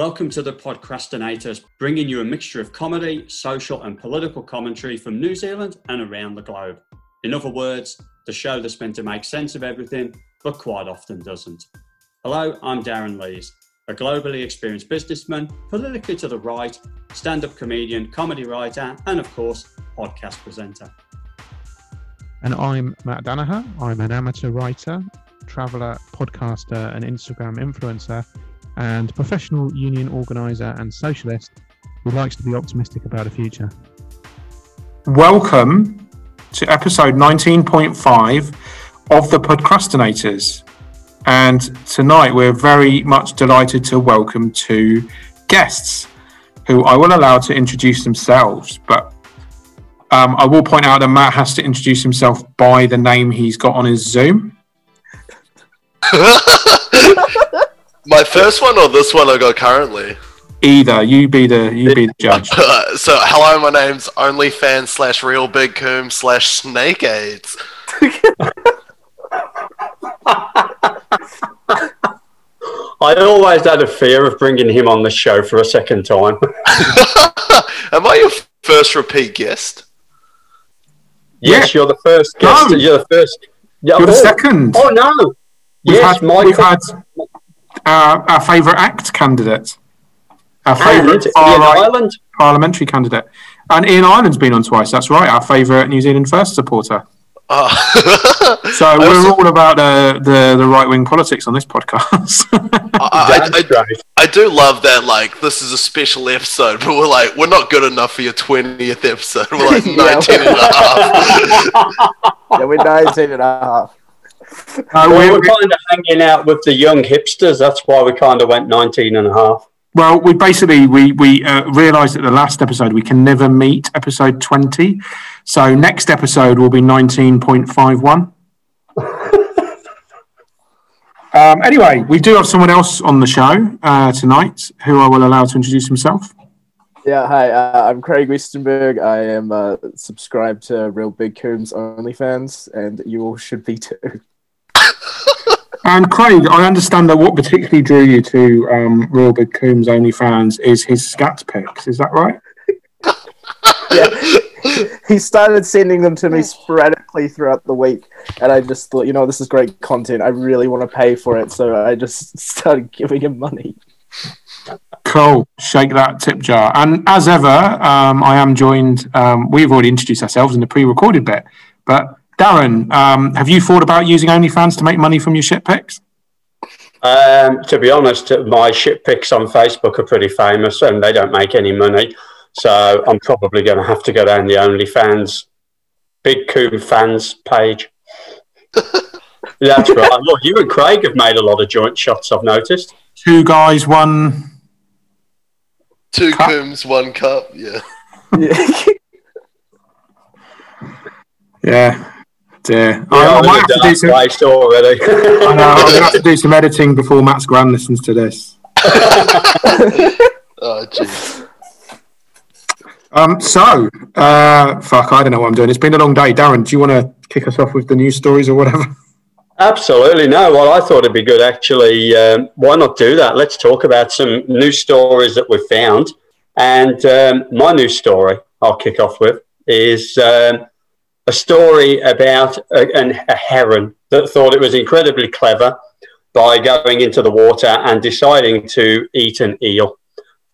Welcome to the Podcrastinators, bringing you a mixture of comedy, social, and political commentary from New Zealand and around the globe. In other words, the show that's meant to make sense of everything, but quite often doesn't. Hello, I'm Darran Lees, a globally experienced businessman, politically to the right, stand up comedian, comedy writer, and of course, podcast presenter. And I'm Mat Danaher. I'm an amateur writer, traveller, podcaster, and Instagram influencer and professional union organiser and socialist who likes to be optimistic about a future. Welcome to episode 19.5 of the Podcrastinators. And tonight we're very much delighted to welcome two guests who I will allow to introduce themselves. But um, I will point out that Matt has to introduce himself by the name he's got on his Zoom. My first one or this one I got currently? Either you be the you be the judge. so hello, my name's OnlyFans slash Real Big Coom slash Snake AIDS. I always had a fear of bringing him on the show for a second time. Am I your first repeat guest? yes, you're the first guest. No. You're the first. Yeah, You're the oh, second. Oh no! We've yes, had, Michael we've had uh, our favourite act candidate, our favourite Ian Ireland. parliamentary candidate, and Ian Ireland's been on twice. That's right, our favourite New Zealand First supporter. Uh, So we're also- all about the the, the right wing politics on this podcast. I, I, I. I do love that. Like, this is a special episode, but we're like, we're not good enough for your twentieth episode. We're like Yeah. 19 and a half. Yeah, we're 19 and a half. Uh, Well, we- we're kind of hanging out with the young hipsters. That's why we kind of went 19 and a half. well, we basically we we uh, realised at the last episode we can never meet episode twenty. So next episode will be nineteen point five one. Um, anyway, we do have someone else on the show uh, tonight who I will allow to introduce himself. Yeah, hi, uh, I'm Craig Westenberg. I am uh, subscribed to Real Big Coom's OnlyFans, and you all should be too. And Craig, I understand that what particularly drew you to um, Real Big Coombs OnlyFans is his scat pics. Is that right? Yeah. he started sending them to me sporadically throughout the week, and I just thought, you know, this is great content. I really want to pay for it, so I just started giving him money. Cool. Shake that tip jar. And as ever, um, I am joined. Um, we've already introduced ourselves in the pre-recorded bit, but Darran, um, have you thought about using OnlyFans to make money from your shit pics? Um, to be honest, my shit pics on Facebook are pretty famous and they don't make any money. So I'm probably going to have to go down the OnlyFans Big Coom fans page. That's right. Look, you and Craig have made a lot of joint shots, I've noticed. Two guys, one. Two Cup. Cooms, one cup. Yeah. Yeah. Yeah. Dear. Yeah, I, I might have to do some. place already. I know, I'm gonna have to do some editing before Matt's grand listens to this. Oh, jeez. Um, so, uh, fuck, I don't know what I'm doing. It's been a long day. Darran, do you want to kick us off with the news stories or whatever? Absolutely. No, well, I thought it'd be good actually. Um, why not do that? Let's talk about some new stories that we've found. And um, my news story I'll kick off with is um, a story about a, an, a heron that thought it was incredibly clever by going into the water and deciding to eat an eel.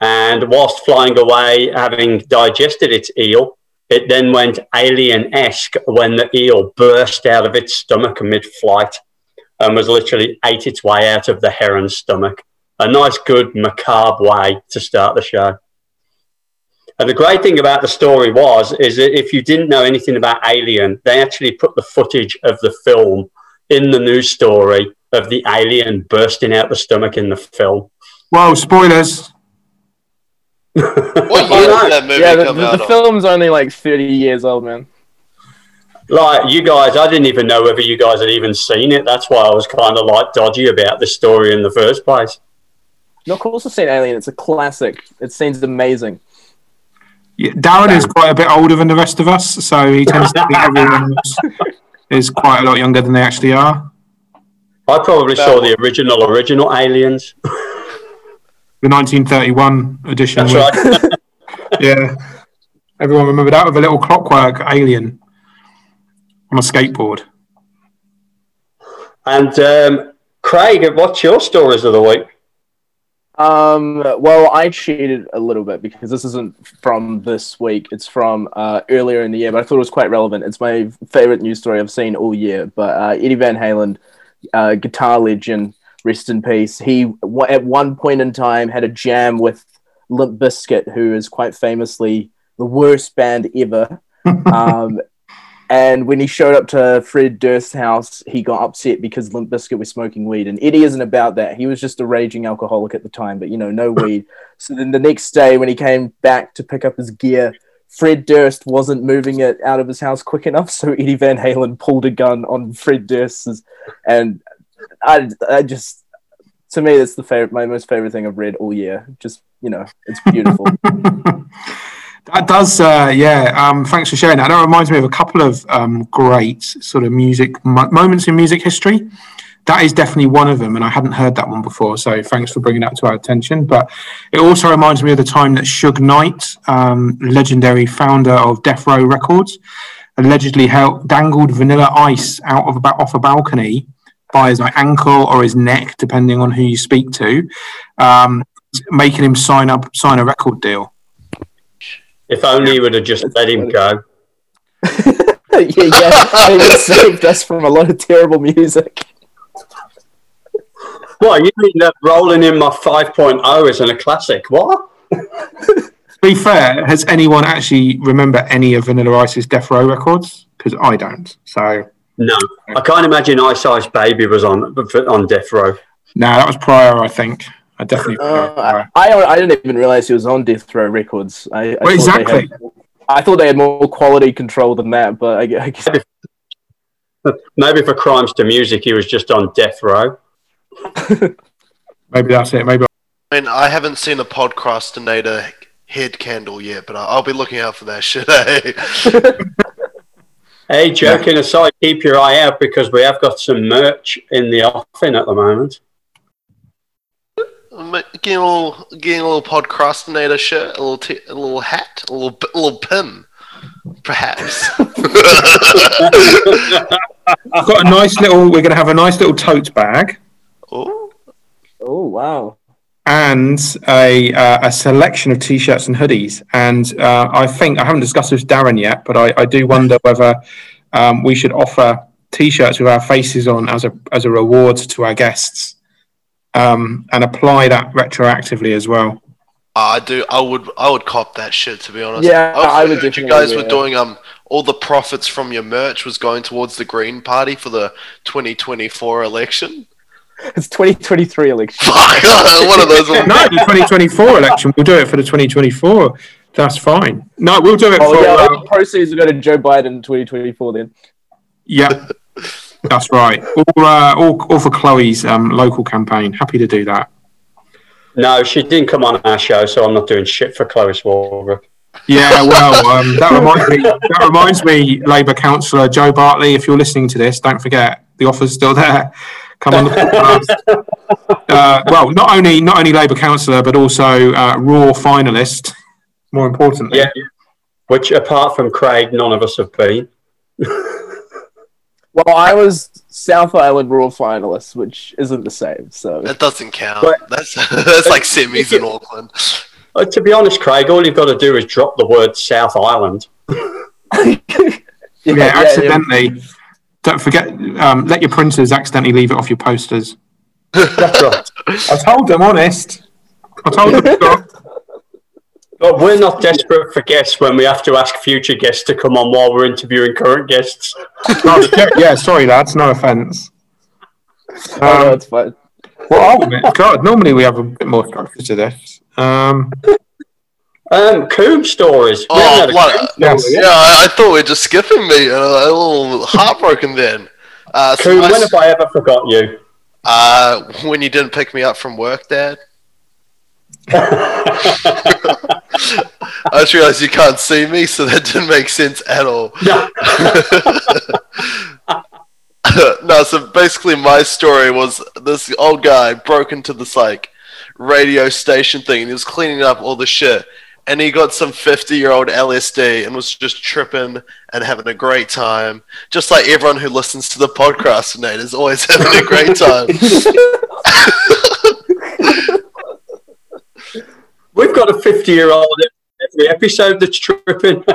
And whilst flying away, having digested its eel, it then went alien esque when the eel burst out of its stomach mid flight and was literally ate its way out of the heron's stomach. A nice, good, macabre way to start the show. And the great thing about the story was, is that if you didn't know anything about Alien, they actually put the footage of the film in the news story of the alien bursting out the stomach in the film. Whoa, spoilers. What year did that movie yeah, the, come the, out the of? film's only like 30 years old, man. Like you guys, I didn't even know whether you guys had even seen it. That's why I was kind of like dodgy about the story in the first place. No, of course I've seen Alien. It's a classic. It seems amazing. Yeah, Darran is quite a bit older than the rest of us, so he tends to think everyone else is quite a lot younger than they actually are. I probably saw the original original Aliens. the 1931 edition. That's with- right. Yeah. Everyone remember that with a little clockwork alien on a skateboard. and um, Craig, what's your stories of the week? Um, well, I cheated a little bit because this isn't from this week. It's from uh, earlier in the year, but I thought it was quite relevant. It's my favorite news story I've seen all year. But uh, Eddie Van Halen, uh, guitar legend, rest in peace. He w- at one point in time had a jam with Limp Bizkit, who is quite famously the worst band ever. um, and when he showed up to Fred Durst's house, he got upset because Limp Bizkit was smoking weed. And Eddie isn't about that. He was just a raging alcoholic at the time, but you know, no weed. So then the next day, when he came back to pick up his gear, Fred Durst wasn't moving it out of his house quick enough. So Eddie Van Halen pulled a gun on Fred Durst's. And I, I just, to me, that's the favorite, my most favorite thing I've read all year. Just, you know, it's beautiful. That does, uh, yeah. Um, thanks for sharing that. That reminds me of a couple of um, great sort of music mo- moments in music history. That is definitely one of them, and I hadn't heard that one before. So thanks for bringing that to our attention. But it also reminds me of the time that Suge Knight, um, legendary founder of Death Row Records, allegedly held, dangled Vanilla Ice out of a, off a balcony by his like, ankle or his neck, depending on who you speak to, um, making him sign up sign a record deal. If only you would have just let him go. yeah, yeah. And it saved us from a lot of terrible music. What, you mean that rolling in my 5.0 isn't a classic? What? To be fair, has anyone actually remember any of Vanilla Ice's Death Row records? Because I don't. So No. I can't imagine Ice Ice Baby was on on Death Row. no, that was prior. I think I definitely. Uh, I, I I didn't even realize he was on Death Row Records. I, I Well, thought they exactly. had- I thought they had more quality control than that, but I, I guess Maybe for Crimes to Music, he was just on Death Row. Maybe that's it. Maybe I mean, I haven't seen a podcrastinator head candle yet, but I'll I'll be looking out for that shit. Eh? Hey, joking aside, keep your eye out because we have got some merch in the offing at the moment. Ma- Getting a little, getting a little podcrastinator shirt, a little, t- a little hat, a little, a little pin, perhaps. I've got a nice little. We're going to have a nice little tote bag oh, oh wow, and a uh, a selection of t-shirts and hoodies. And uh, I think I haven't discussed this with Darran yet, but I, I do wonder whether um, we should offer t-shirts with our faces on as a as a reward to our guests, um, and apply that retroactively as well. I do. I would. I would cop that shit. To be honest. Yeah, also I would heard You definitely, guys were doing um all the profits from your merch was going towards the Green Party for the 2024 election. it's 2023 election. Fuck, one of those. Ones. No, the 2024 election. We'll do it for the 2024. That's fine. No, we'll do it Oh for. yeah, uh, proceeds will go to Joe Biden in 2024. Then Yeah, that's right. All, uh, all, all for Chloe's um, local campaign. Happy to do that. No, she didn't come on our show, so I'm not doing shit for Chloe Swarbrick. Yeah, well, um, that reminds me. That reminds me, Labour councillor Joe Bartley. If you're listening to this, don't forget the offer's still there. Come on the podcast. Uh, well, not only not only Labour councillor, but also uh, Raw finalist. More importantly, Yeah. Which, apart from Craig, none of us have been. well, I was South Island Raw finalist, which isn't the same. So That doesn't count. But- that's that's like semis in Auckland. Uh, to be honest, Craig, all you've got to do is drop the word South Island. yeah, accidentally. Don't forget. Um, let your printers accidentally leave it off your posters. That's right. I told them, honest. I told them. Scott. But we're not desperate for guests when we have to ask future guests to come on while we're interviewing current guests. Oh, yeah, yeah, sorry, lads. No offence. Oh, no, Um, it's fine. well, oh, God, normally we have a bit more structure to this. Um, Um, Coombe stories. Oh, haven't had blood. Yes. story Yeah, yet. I, I thought we were just skipping me. Uh, a little heartbroken then. Uh, so Coombe, when s- have I ever forgot you? uh, when you didn't pick me up from work, Dad. I just realized you can't see me, so that didn't make sense at all. No. no, so basically my story was this old guy broke into this like radio station thing, and he was cleaning up all the shit. And he got some 50 year old LSD and was just tripping and having a great time. Just like everyone who listens to the podcast is always having a great time. We've got a 50 year old every episode that's tripping.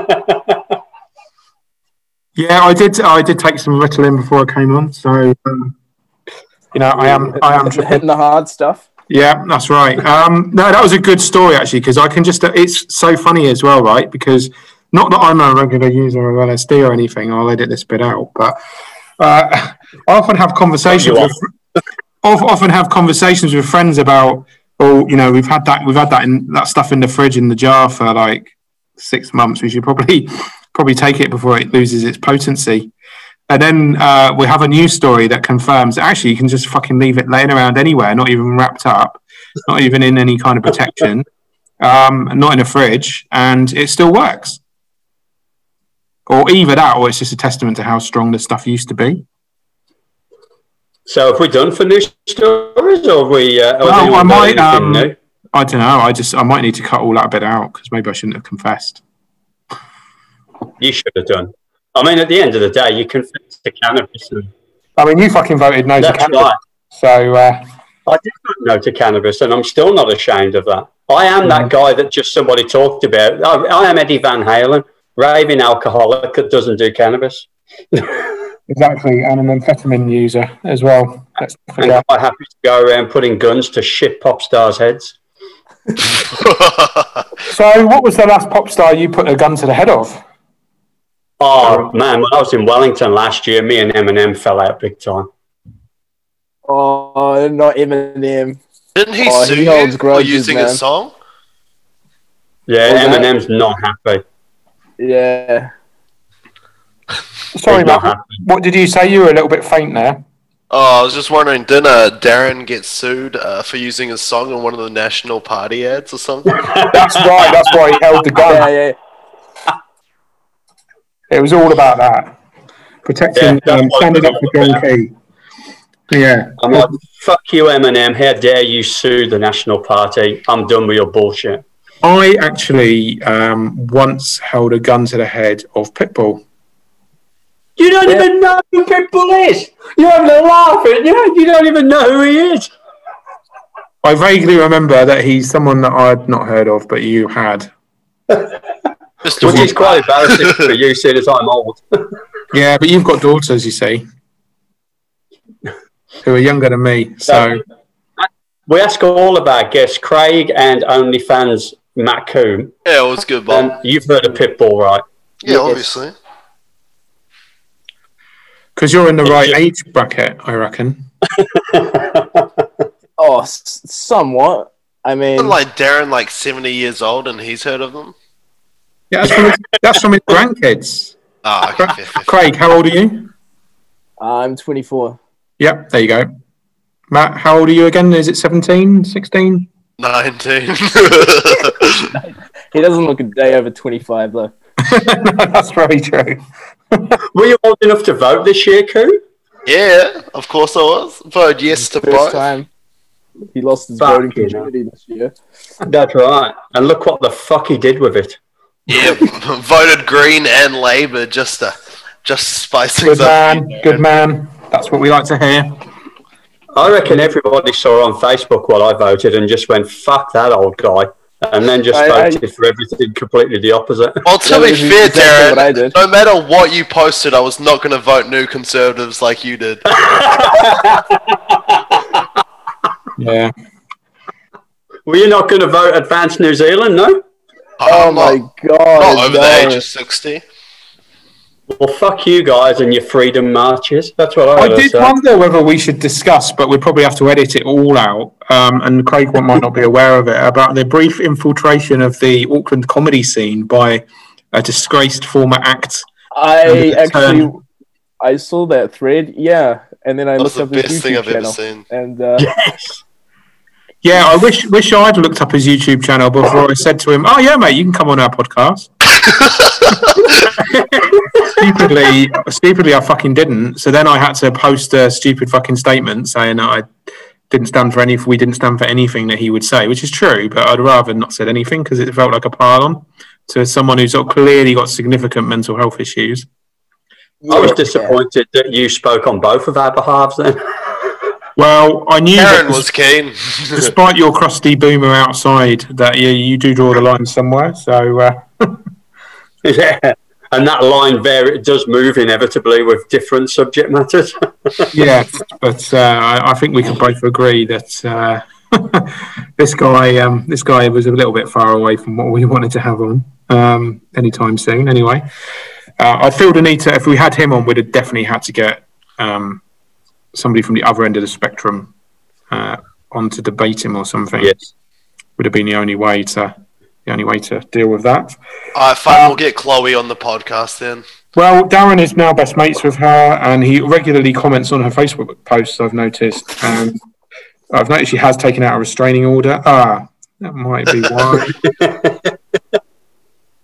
Yeah, I did. I did take some Ritalin before I came on, so um, you know, I am. I am tripping. hitting the hard stuff. Yeah, that's right. Um, no, that was a good story actually because I can just. It's so funny as well, right? Because not that I'm a regular user of LSD or anything. I'll edit this bit out, but uh, I often have conversations. With, often have conversations with friends about. Oh, you know, we've had that. We've had that in that stuff in the fridge in the jar for like six months. We should probably probably take it before it loses its potency. And then uh, we have a news story that confirms actually you can just fucking leave it laying around anywhere, not even wrapped up, not even in any kind of protection, um, not in a fridge, and it still works. Or either that, or it's just a testament to how strong the stuff used to be. So, have we done for new stories, or have we? Uh, Well, I might, um, new? I don't know. I just I might need to cut all that bit out because maybe I shouldn't have confessed. You should have done. I mean, at the end of the day, you confess to cannabis. And I mean, you fucking voted no to cannabis, right. so uh, I did not no to cannabis, and I'm still not ashamed of that. I am that guy that just somebody talked about. I, I am Eddie Van Halen, raving alcoholic that doesn't do cannabis, exactly, and an amphetamine user as well. Let's not and forget. quite happy to go around putting guns to shit pop stars' heads. So, what was the last pop star you put a gun to the head of? Oh man, when I was in Wellington last year, me and Eminem fell out big time. Oh, not Eminem. Didn't he Oh, sue he you holds for grudges, using man. a song? Yeah, Was that- Eminem's not happy. Yeah. Sorry, He's not Matt. happy. What did you say? You were a little bit faint there. Oh, I was just wondering, didn't uh, Darran get sued uh, for using his song in one of the National Party ads or something? That's right. That's why he held the gun. Yeah, yeah. It was all about that. Protecting, Yeah, um, what standing up for John. Key. Yeah. I'm like, fuck you, Eminem. How dare you sue the National Party? I'm done with your bullshit. I actually um, once held a gun to the head of Pitbull. You don't Yeah. even know who Pitbull is. You're having a laugh at you. You don't even know who he is. I vaguely remember that he's someone that I'd not heard of, but you had. Mr. Which is quite embarrassing for you, seeing as I'm old. Yeah, but you've got daughters, you see, who are younger than me. So We ask all of our guests, Craig and OnlyFans Matt Coombe. Yeah, it was good, Bob. Um, you've heard of Pitbull, right? yeah, yes. obviously. Because you're in the right age bracket, I reckon. Oh, s- somewhat. I mean, Isn't like Darran like 70 years old and he's heard of them? Yeah, that's from his, that's from his grandkids. Ah, okay, fair, fair, fair. Craig, how old are you? I'm 24. Yep, there you go. Matt, how old are you again? Is it 17, 16? 19. He doesn't look a day over 25 though. no, that's very true. Were you old enough to vote this year, Coombe? yeah, of course I was. Voted yes to First both. time he lost his Fuck, voting you know. opportunity this year. That's right. And look what the fuck he did with it. Yeah, voted Green and Labour just to just spice Good things up. man, good man. That's what we like to hear. I reckon everybody saw on Facebook what I voted and just went, fuck that old guy. And then just I- I- voted for everything completely the opposite. Well, to Yeah, be this is fair, exactly what I Darran, did. no matter what you posted, I was not going to vote New Conservatives like you did. Yeah. Were you not going to vote Advance New Zealand, no? Uh, oh I'm my not, god! not over the age of 60. Well, fuck you guys and your freedom marches. That's what I, I did say. wonder whether we should discuss, but we'd probably have to edit it all out. Um, and Craig might not be aware of it about the brief infiltration of the Auckland comedy scene by a disgraced former act. I Turn. actually, I saw that thread. Yeah, and then I That was looked the up his best thing YouTube I've ever channel, seen. and uh, Yes. Yeah, I wish wish I'd looked up his YouTube channel before I said to him, "Oh yeah, mate, you can come on our podcast." Stupidly, stupidly, I fucking didn't. So then I had to post a stupid fucking statement saying that I didn't stand for any. We didn't stand for anything that he would say, which is true. But I'd rather not said anything because it felt like a pile on to someone who's sort of clearly got significant mental health issues. I was Yeah. disappointed that you spoke on both of our behalves then. Well, I knew that Aaron was keen. despite your crusty boomer outside, that you, you do draw the line somewhere. So uh, yeah. And that line there, it does move inevitably with different subject matters. yeah, but uh, I, I think we can both agree that uh, this guy, um, this guy was a little bit far away from what we wanted to have on um, anytime soon. Anyway, uh, I feel the need to. If we had him on, we'd have definitely had to get um, somebody from the other end of the spectrum uh, on to debate him or something. Yes. Would have been the only way to the only way to deal with that. Alright, fine. We'll get Chloe on the podcast then. Well, Darran is now best mates with her, and he regularly comments on her Facebook posts. I've noticed, and I've noticed she has taken out a restraining order. Ah, that might be why.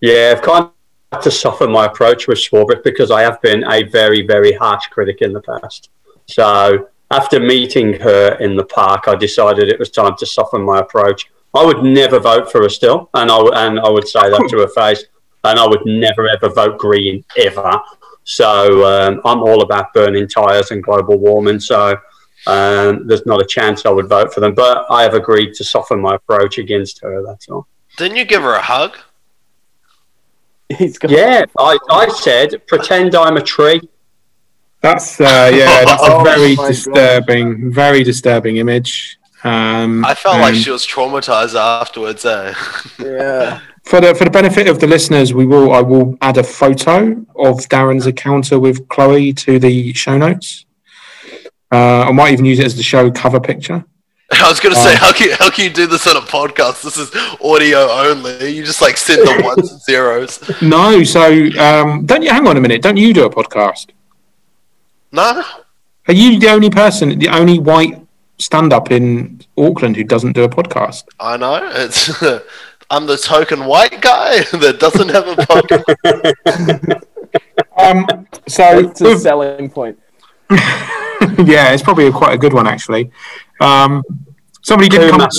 yeah, I've kind of had to soften my approach with Swarbrick because I have been a very, very harsh critic in the past. So after meeting her in the park, I decided it was time to soften my approach. I would never vote for her still, and I, w- and I would say that to her face, and I would never ever vote Green ever. So um, I'm all about burning tyres and global warming. So um, there's not a chance I would vote for them, but I have agreed to soften my approach against her. That's all. Didn't you give her a hug? He's Yeah, I, I said pretend I'm a tree. That's uh, yeah, that's a Oh very God. disturbing, very disturbing image. Um, I felt like she was traumatized afterwards, eh? Yeah. for the for the benefit of the listeners, we will I will add a photo of Darran's encounter with Chloe to the show notes. Uh, I might even use it as the show cover picture. I was gonna say, Um, how can how can you do this on a podcast? This is audio only. You just like send the ones and zeros. No, so um, don't you hang on a minute? Don't you do a podcast? No, Are you the only person, the only white stand-up in Auckland who doesn't do a podcast? I know. It's I'm the token white guy that doesn't have a podcast. Um, so it's a selling point. yeah, it's probably a, quite a good one actually. Um, somebody did Who come. On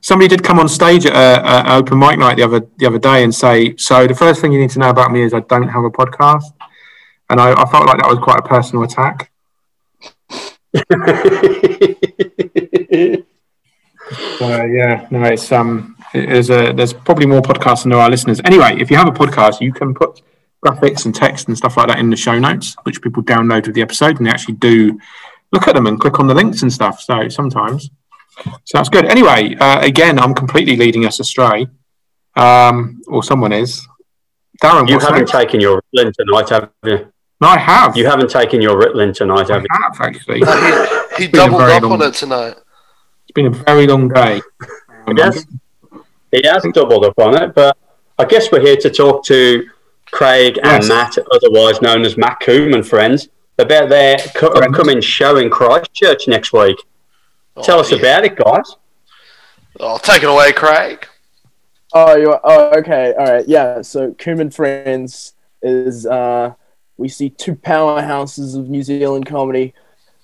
somebody did come on stage at a, a open mic night the other the other day and say, "So the first thing you need to know about me is I don't have a podcast," and I, I felt like that was quite a personal attack. So yeah, no, it's um, it- there's a there's probably more podcasts than there are listeners. Anyway, if you have a podcast, you can put graphics and text and stuff like that in the show notes, which people download with the episode, and they actually do look at them and click on the links and stuff. So sometimes, so that's good. Anyway, uh, again, I'm completely leading us astray, um, or someone is. Darran, you haven't next? taken your Ritalin tonight, have you? No, I have. You haven't taken your Ritalin tonight, have you? have actually. No, he, he Been a doubled very up long- on it tonight. It's been a very long day. Um, Yes. He has doubled up on it, but I guess we're here to talk to Craig and Yes. Matt, otherwise known as Matt Coombe and friends, about their co- Friends. upcoming show in Christchurch next week. Tell Oh, us yeah. about it, guys. Oh, take it away, Craig. Oh, you are, oh, okay, all right, yeah. So, Coombe and Friends is uh, we see two powerhouses of New Zealand comedy,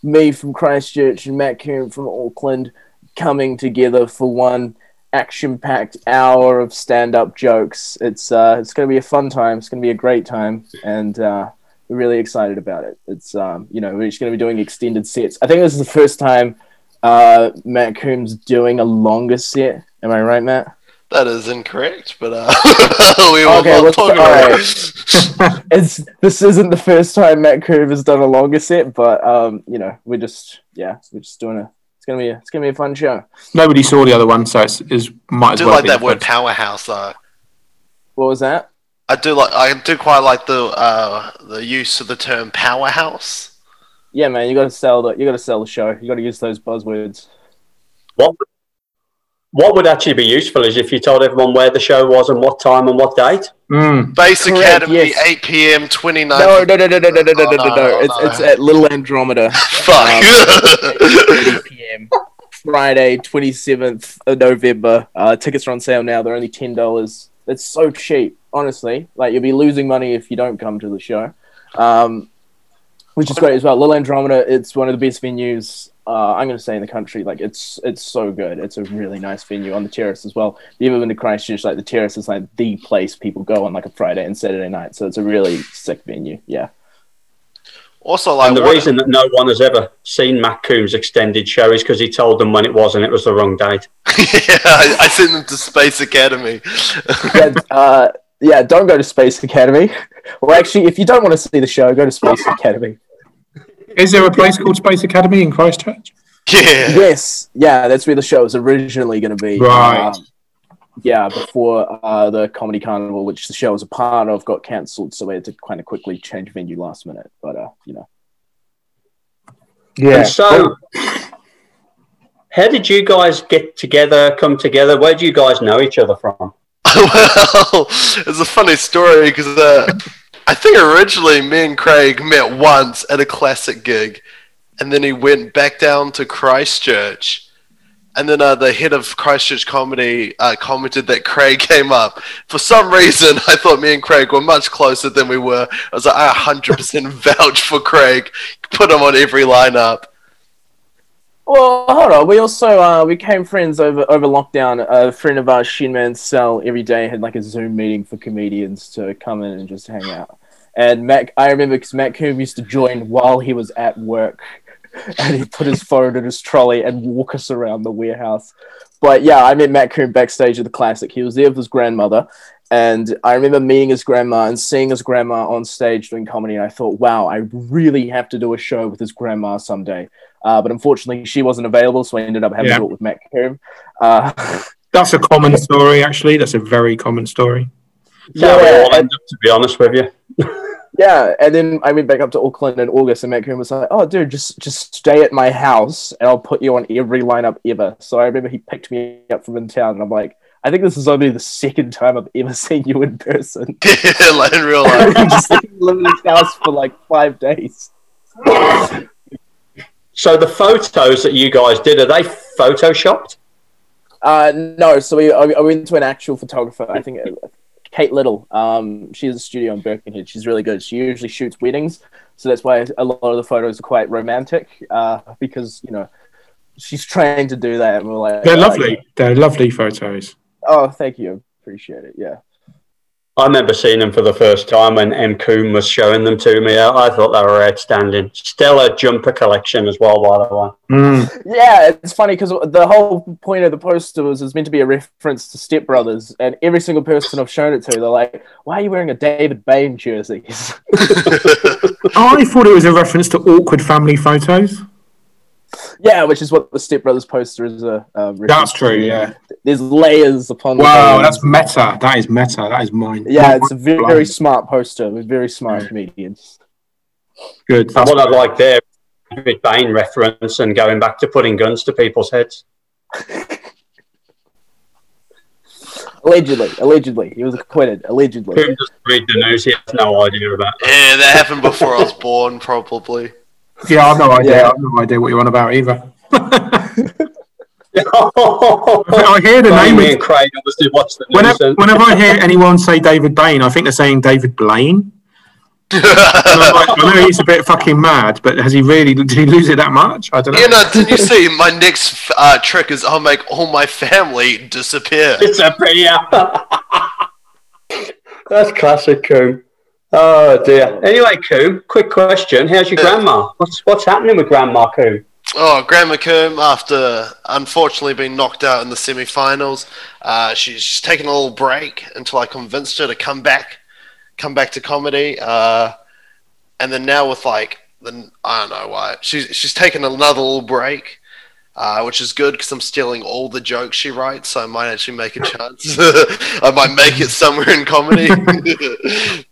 me from Christchurch and Matt Coombe from Auckland, coming together for one action-packed hour of stand-up jokes. It's uh, it's going to be a fun time. It's going to be a great time, and uh, we're really excited about it. It's um, you know we're just going to be doing extended sets. I think this is the first time uh, Matt Coombe's doing a longer set. Am I right, Matt? That is incorrect, but uh, we will Okay, not let's- talk all about right. it's this isn't the first time Matt Coombe has done a longer set, but um, you know, we're just yeah, we're just doing a. It's gonna be a, it's gonna be a fun show. Nobody saw the other one, so it's, it's might I as do well like that word powerhouse though. What was that? I do like I do quite like the uh, the use of the term powerhouse. Yeah, man, you gotta sell the you gotta sell the show. You gotta use those buzzwords. What what would actually be useful is if you told everyone where the show was and what time and what date. Mm. Base Correct, Academy, yes. 8 p.m. 29th. No, no, no, no, no, no, no, no, Oh, no, no, no, It's no. it's at Little Andromeda, Fuck. 8 p.m. Friday, twenty seventh of November. Uh, tickets are on sale now. They're only ten dollars. It's so cheap, honestly. Like you'll be losing money if you don't come to the show. Um, which is great as well. Little Andromeda, it's one of the best venues. Uh, I'm going to say in the country, like it's it's so good. It's a really nice venue on the terrace as well. Even when the been to Christchurch, like the terrace is like the place people go on like a Friday and Saturday night. So it's a really sick venue. Yeah. Also, like And the reason that no one has ever seen Matt Coombe's extended show is because he told them when it was and it was the wrong date. yeah, I, I sent them to Space Academy. yeah, uh, yeah, don't go to Space Academy. Well, actually, if you don't want to see the show, go to Space Academy. Is there a place called Space Academy in Christchurch? yeah. Yes, yeah, that's where the show was originally going to be. Right. Um, yeah, before uh, the Comedy Carnival, which the show was a part of, got cancelled, so we had to kind of quickly change venue last minute. But uh, you know, Yeah. And so, how did you guys get together, come together? Where do you guys know each other from? well, it's a funny story because uh, I think originally me and Craig met once at a classic gig, and then he went back down to Christchurch. And then uh, the head of Christchurch Comedy uh, commented that Craig came up. For some reason, I thought me and Craig were much closer than we were. I was like, I 100% vouch for Craig. Put him on every lineup. Well, hold on. We also uh, we became friends over over lockdown. A friend of ours, Shin Mansell, every day had like a Zoom meeting for comedians to come in and just hang out. And Matt, I remember because Matt Coombe used to join while he was at work, and he'd put his phone in his trolley and walk us around the warehouse. But yeah, I met Matt Coombe backstage at the Classic. He was there with his grandmother, and I remember meeting his grandma and seeing his grandma on stage doing comedy. And I thought, wow, I really have to do a show with his grandma someday. Uh, but unfortunately, she wasn't available, so I ended up having Yeah. to do it with Matt Coombe. Uh, That's a common story, actually. That's a very common story. That's how we Yeah, all end up, to be honest with you. yeah, and then I went back up to Auckland in August, and Matt Coombe was like, "Oh, dude, just just stay at my house, and I'll put you on every lineup ever." So I remember he picked me up from in town, and I'm like, "I think this is only the second time I've ever seen you in person." like in real life. he just lived in his house for like five days. So the photos that you guys did, are they photoshopped? Uh, no, so we I, I went to an actual photographer. I think uh, Kate Little. Um, she has a studio in Birkenhead. She's really good. She usually shoots weddings, so that's why a lot of the photos are quite romantic. Uh, because you know she's trained to do that. And we're like, They're oh, lovely. yeah. They're lovely photos. Oh, thank you. Appreciate it. Yeah. I remember seeing them for the first time when M. Coombe was showing them to me. I, I thought they were outstanding. Stellar jumper collection as well, by the way. Mm. Yeah, it's funny because the whole point of the poster was it's meant to be a reference to Step Brothers, and every single person I've shown it to, they're like, "Why are you wearing a David Bain jersey?" I thought it was a reference to awkward family photos. Yeah, which is what the Step Brothers poster is a. Uh, reference That's true, yeah. There's layers upon. Wow, layers. that's meta. That is meta. That is mine. yeah, it's a very, very smart poster with very smart comedians. good. And That's what I'd like there, David Bain reference and going back to putting guns to people's heads. Allegedly, allegedly, he was acquitted. Allegedly. Coombe doesn't read the news. He has no idea about that. Yeah, that happened before I was born, probably. Yeah, I've no idea. Yeah. I've no idea what you're on about either. I I hear the name. Of, Craig obviously watch the news. whenever, and- whenever I hear anyone say David Bain, I think they're saying David Blaine. I'm like, I know he's a bit fucking mad, but has he really? Did he lose it that much? I don't know. You know, did you see my next uh, trick is I'll make all my family disappear. disappear. That's classic, Coombe. Oh dear. Anyway, Coombe, quick question: How's your Yeah. grandma? What's what's happening with Grandma Coombe? Oh, Grandma Coombe, after unfortunately being knocked out in the semi-finals, uh, she's she's taken a little break until I convinced her to come back, come back to comedy. Uh, and then now with like the I don't know why she's she's taken another little break, uh, which is good because I'm stealing all the jokes she writes, so I might actually make a chance. I might make it somewhere in comedy.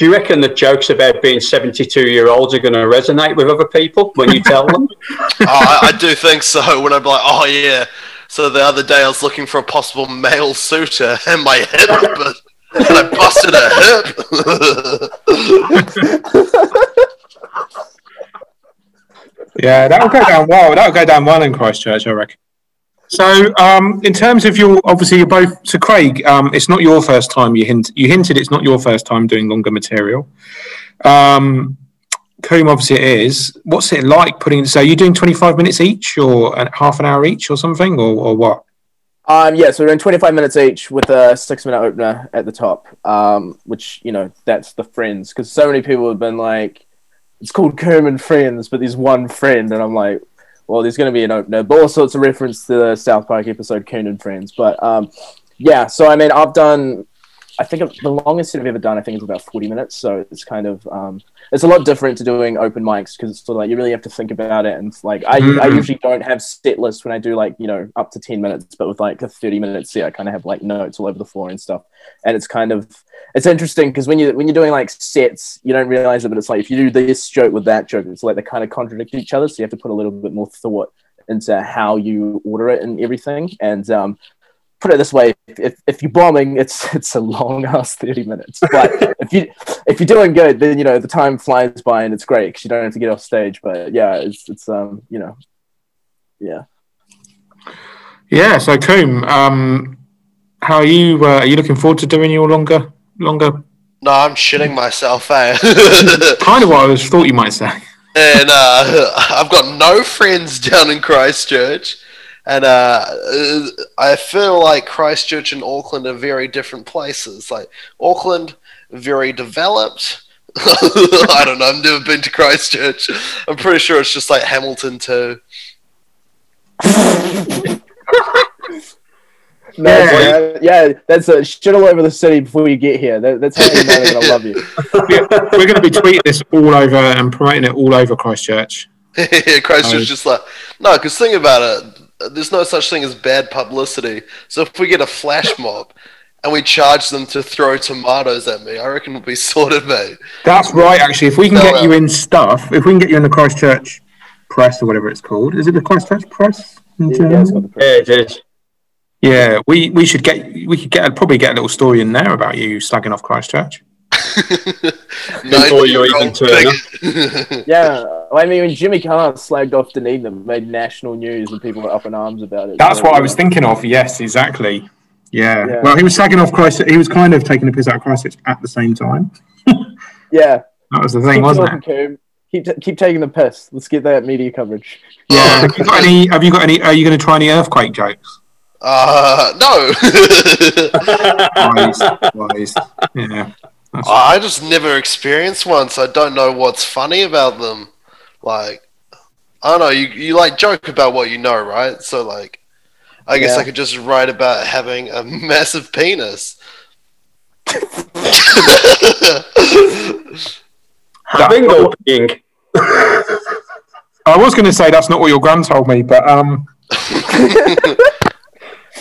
Do you reckon the jokes about being seventy-two-year-olds are going to resonate with other people when you tell them? oh, I, I do think so. When I'm like, oh yeah. So the other day I was looking for a possible male suitor, and my hip, but and I busted a hip. Yeah, that'll go down well. That'll go down well in Christchurch, I reckon. So, um, in terms of your, obviously, you're both. So, Craig, um, it's not your first time. You hint, you hinted it's not your first time doing longer material. Um, obviously it is. What's it like putting? So are you're doing 25 minutes each, or a half an hour each, or something, or, or what? Um, yeah, so we're in 25 minutes each with a six minute opener at the top, um, which, you know, that's the friends. Because so many people have been like, it's called Coombe and Friends, but there's one friend. And I'm like, well, there's going to be an opener. But also, it's a reference to the South Park episode Coon and Friends. But um, yeah, so I mean, I've done, I think the longest set I've ever done, I think, is about 40 minutes. So it's kind of, um, it's a lot different to doing open mics because it's sort of like you really have to think about it. And like, I, I Mhm. usually don't have set lists when I do like, you know, up to 10 minutes, but with like a 30 minute set, I kind of have like notes all over the floor and stuff. And it's kind of, it's interesting because when you when you're doing like sets, you don't realize it, but it's like if you do this joke with that joke, it's like they kind of contradict each other. So you have to put a little bit more thought into how you order it and everything. And um, put it this way: if, if you're bombing, it's it's a long ass thirty minutes. But if you if you're doing good, then you know the time flies by and it's great because you don't have to get off stage. But yeah, it's it's um you know yeah. Yeah. So Coombe, um, how are you? Uh, are you looking forward to doing your longer, longer? No, I'm shitting myself, eh? Kind of what I was thought you might say. and uh, I've got no friends down in Christchurch, and uh, uh, I feel like Christchurch and Auckland are very different places. Like Auckland, very developed. I don't know. I've never been to Christchurch. I'm pretty sure it's just like Hamilton too. No, Yeah. yeah, yeah, that's a shit all over the city before you get here. That, that's how you know that I love you. We're going to be tweeting this all over and promoting it all over Christchurch. Christchurch Oh. just like no, because think about it. There's no such thing as bad publicity. So if we get a flash mob and we charge them to throw tomatoes at me, I reckon we'll be sorted, mate. That's right. Actually, if we can No, get no. you uh, in stuff, if we can get you in the Christchurch press or whatever it's called, is it the Christchurch press? Yeah, it's got the Yeah, it is. Yeah, we, we should get we could get probably get a little story in there about you slagging off Christchurch. Before you even turn turn Yeah, I mean, when Jimmy Carr slagged off Dunedin, made national news, and people were up in arms about it. That's So, what I was thinking of. Yes, exactly. Yeah. Yeah. Well, he was slagging off Christ. He was kind of taking a piss out of Christchurch at the same time. Yeah, That was the thing, keep wasn't it? Coombe. Keep t- keep taking the piss. Let's get that media coverage. Yeah. have you got any? Have you got any? Are you going to try any earthquake jokes? Uh, no. Wise, wise. Yeah. I just never experienced one, so I don't know what's funny about them. Like, I don't know. You you like joke about what you know, right? So like, I guess Yeah. I could just write about having a massive penis. Having or being? I was going to say that's not what your gran told me, but um,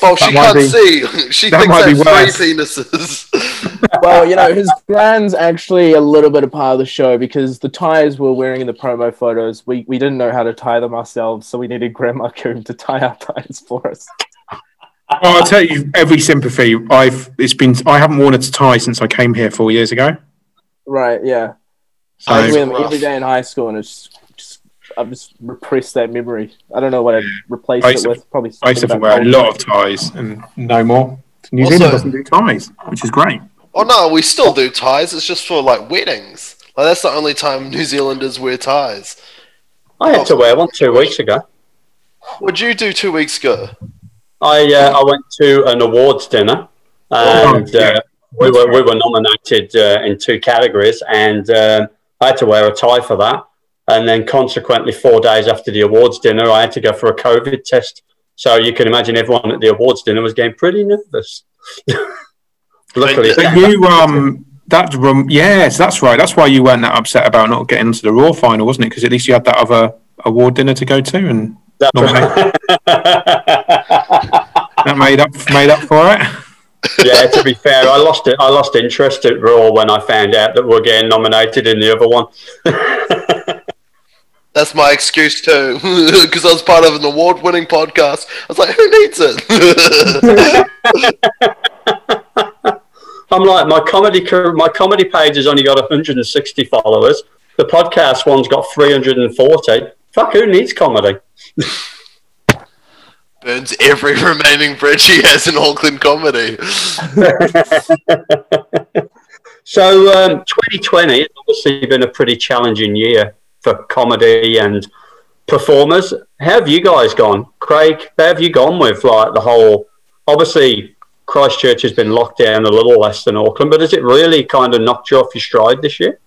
well, she can't be- see. She that thinks might I have three penises. Well, you know, his brand's actually a little bit a part of the show because the ties we're wearing in the promo photos, we, we didn't know how to tie them ourselves, so we needed Grandma Coombe to tie our ties for us. well, I'll tell you every sympathy. I've it's been I haven't worn a tie since I came here four years ago. Right? Yeah. So I was wearing them rough. every day in high school, and it's just I've just repressed that memory. I don't know what I'd replace I it to- with. Probably I used to wear a lot of ties and no more. New Also- Zealand doesn't do ties, which is great. Oh no, we still do ties. It's just for like weddings. Like that's the only time New Zealanders wear ties. I had to wear one two weeks ago. What'd you do two weeks ago? I uh, I went to an awards dinner, and uh, we were we were nominated uh, in two categories, and um I had to wear a tie for that. And then, consequently, four days after the awards dinner, I had to go for a COVID test. So you can imagine everyone at the awards dinner was getting pretty nervous. Luckily, But you um that yes, that's right. That's why you weren't that upset about not getting into the Raw final, wasn't it? Because at least you had that other award dinner to go to, and that's nominated. that made up made up for it. yeah, to be fair, I lost it. I lost interest at Raw when I found out that we're getting nominated in the other one. That's my excuse too, because I was part of an award-winning podcast. I was like, who needs it? I'm like my comedy my comedy page has only got 160 followers. The podcast one's got 340. Fuck, who needs comedy? Burns every remaining bridge he has in Auckland comedy. So um, 2020 has obviously been a pretty challenging year for comedy and performers. How have you guys gone, Craig? How have you gone with like the whole? Obviously, Christchurch has been locked down a little less than Auckland, but has it really kind of knocked you off your stride this year?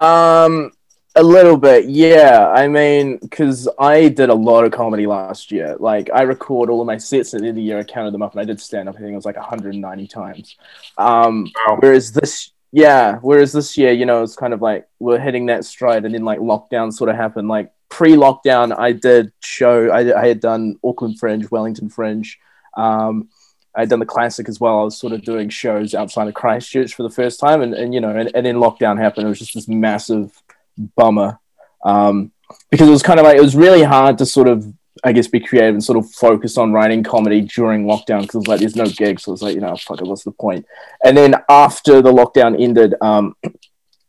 Um, a little bit, yeah. I mean, because I did a lot of comedy last year. Like, I record all of my sets at the end of the year. I counted them up, and I did stand up. I think it was like 190 times. Um, Wow. whereas this, yeah, whereas this year, you know, it's kind of like we're hitting that stride, and then like lockdown sort of happened. Like pre-lockdown, I did show. I, I had done Auckland Fringe, Wellington Fringe. Um, I'd done the classic as well. I was sort of doing shows outside of Christchurch for the first time, and, and you know, and, and then lockdown happened. It was just this massive bummer um, because it was kind of like it was really hard to sort of, I guess, be creative and sort of focus on writing comedy during lockdown because it was like there's no gigs, so it was like you know, fuck it, what's the point? And then after the lockdown ended, um,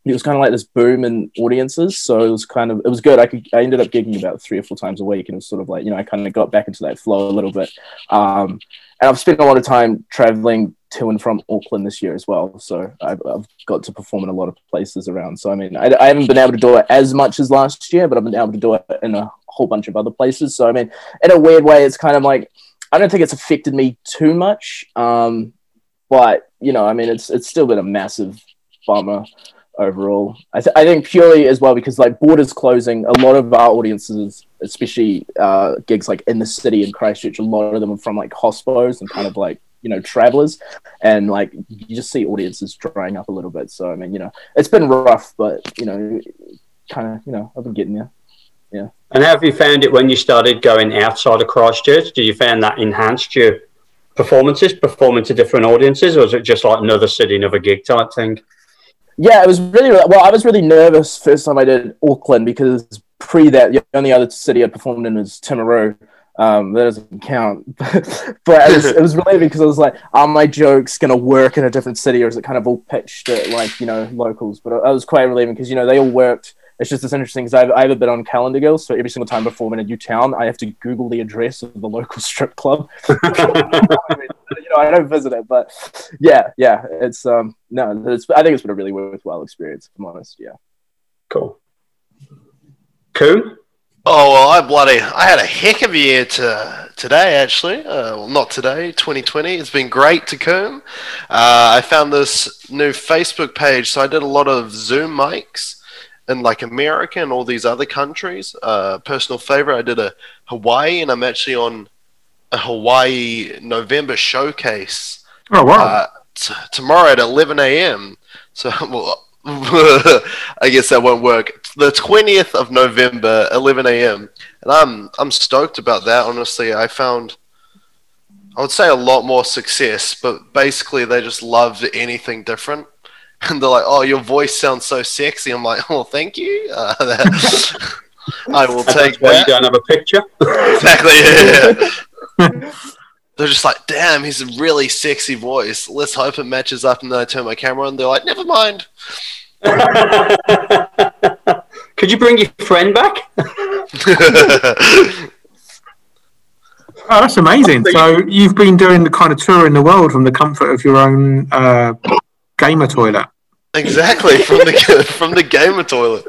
it was kind of like this boom in audiences. So it was kind of it was good. I could I ended up gigging about three or four times a week, and it was sort of like you know I kind of got back into that flow a little bit. Um, and I've spent a lot of time traveling to and from Auckland this year as well. So I've, I've got to perform in a lot of places around. So I mean, I, I haven't been able to do it as much as last year, but I've been able to do it in a whole bunch of other places. So I mean, in a weird way, it's kind of like I don't think it's affected me too much. Um, but you know, I mean, it's it's still been a massive bummer overall. I, th- I think purely as well because like borders closing, a lot of our audiences, especially uh, gigs like in the city in Christchurch, a lot of them are from like hospos and kind of like you know travelers, and like you just see audiences drying up a little bit. So I mean, you know, it's been rough, but you know, kind of you know, I've been getting there. Yeah. And how have you found it when you started going outside of Christchurch? Did you find that enhanced your performances, performing to different audiences, or was it just like another city, another gig type thing? Yeah, it was really well. I was really nervous first time I did Auckland because pre that the only other city I performed in was Timaru. Um, that doesn't count, but it was, it was relieving because I was like, are my jokes gonna work in a different city, or is it kind of all pitched at like you know locals? But I was quite relieving because you know they all worked. It's just as interesting because I've, I have a bit on Calendar Girls, so every single time before I perform in a new town, I have to Google the address of the local strip club. you know, I don't visit it, but yeah, yeah, it's um no, it's, I think it's been a really worthwhile experience. If I'm honest, yeah. Cool. Cool. Oh well, I bloody I had a heck of a year to today actually. Uh, well, not today, 2020. It's been great to Coombe. Uh, I found this new Facebook page, so I did a lot of Zoom mics in like America and all these other countries. Uh, personal favorite, I did a Hawaii, and I'm actually on a Hawaii November showcase Oh wow! uh, t- tomorrow at 11 a.m. So, well, I guess that won't work. The 20th of November, 11 a.m. And I'm I'm stoked about that. Honestly, I found I would say a lot more success, but basically they just loved anything different. And they're like, "Oh, your voice sounds so sexy." I'm like, "Oh, thank you." Uh, that- I will take that's why you don't have a picture. Exactly. Yeah. They're just like, damn, he's a really sexy voice. Let's hope it matches up. And then I turn my camera on. They're like, never mind. Could you bring your friend back? Oh, that's amazing. So you've been doing the kind of tour in the world from the comfort of your own uh, gamer toilet. Exactly from the from the gamer toilet.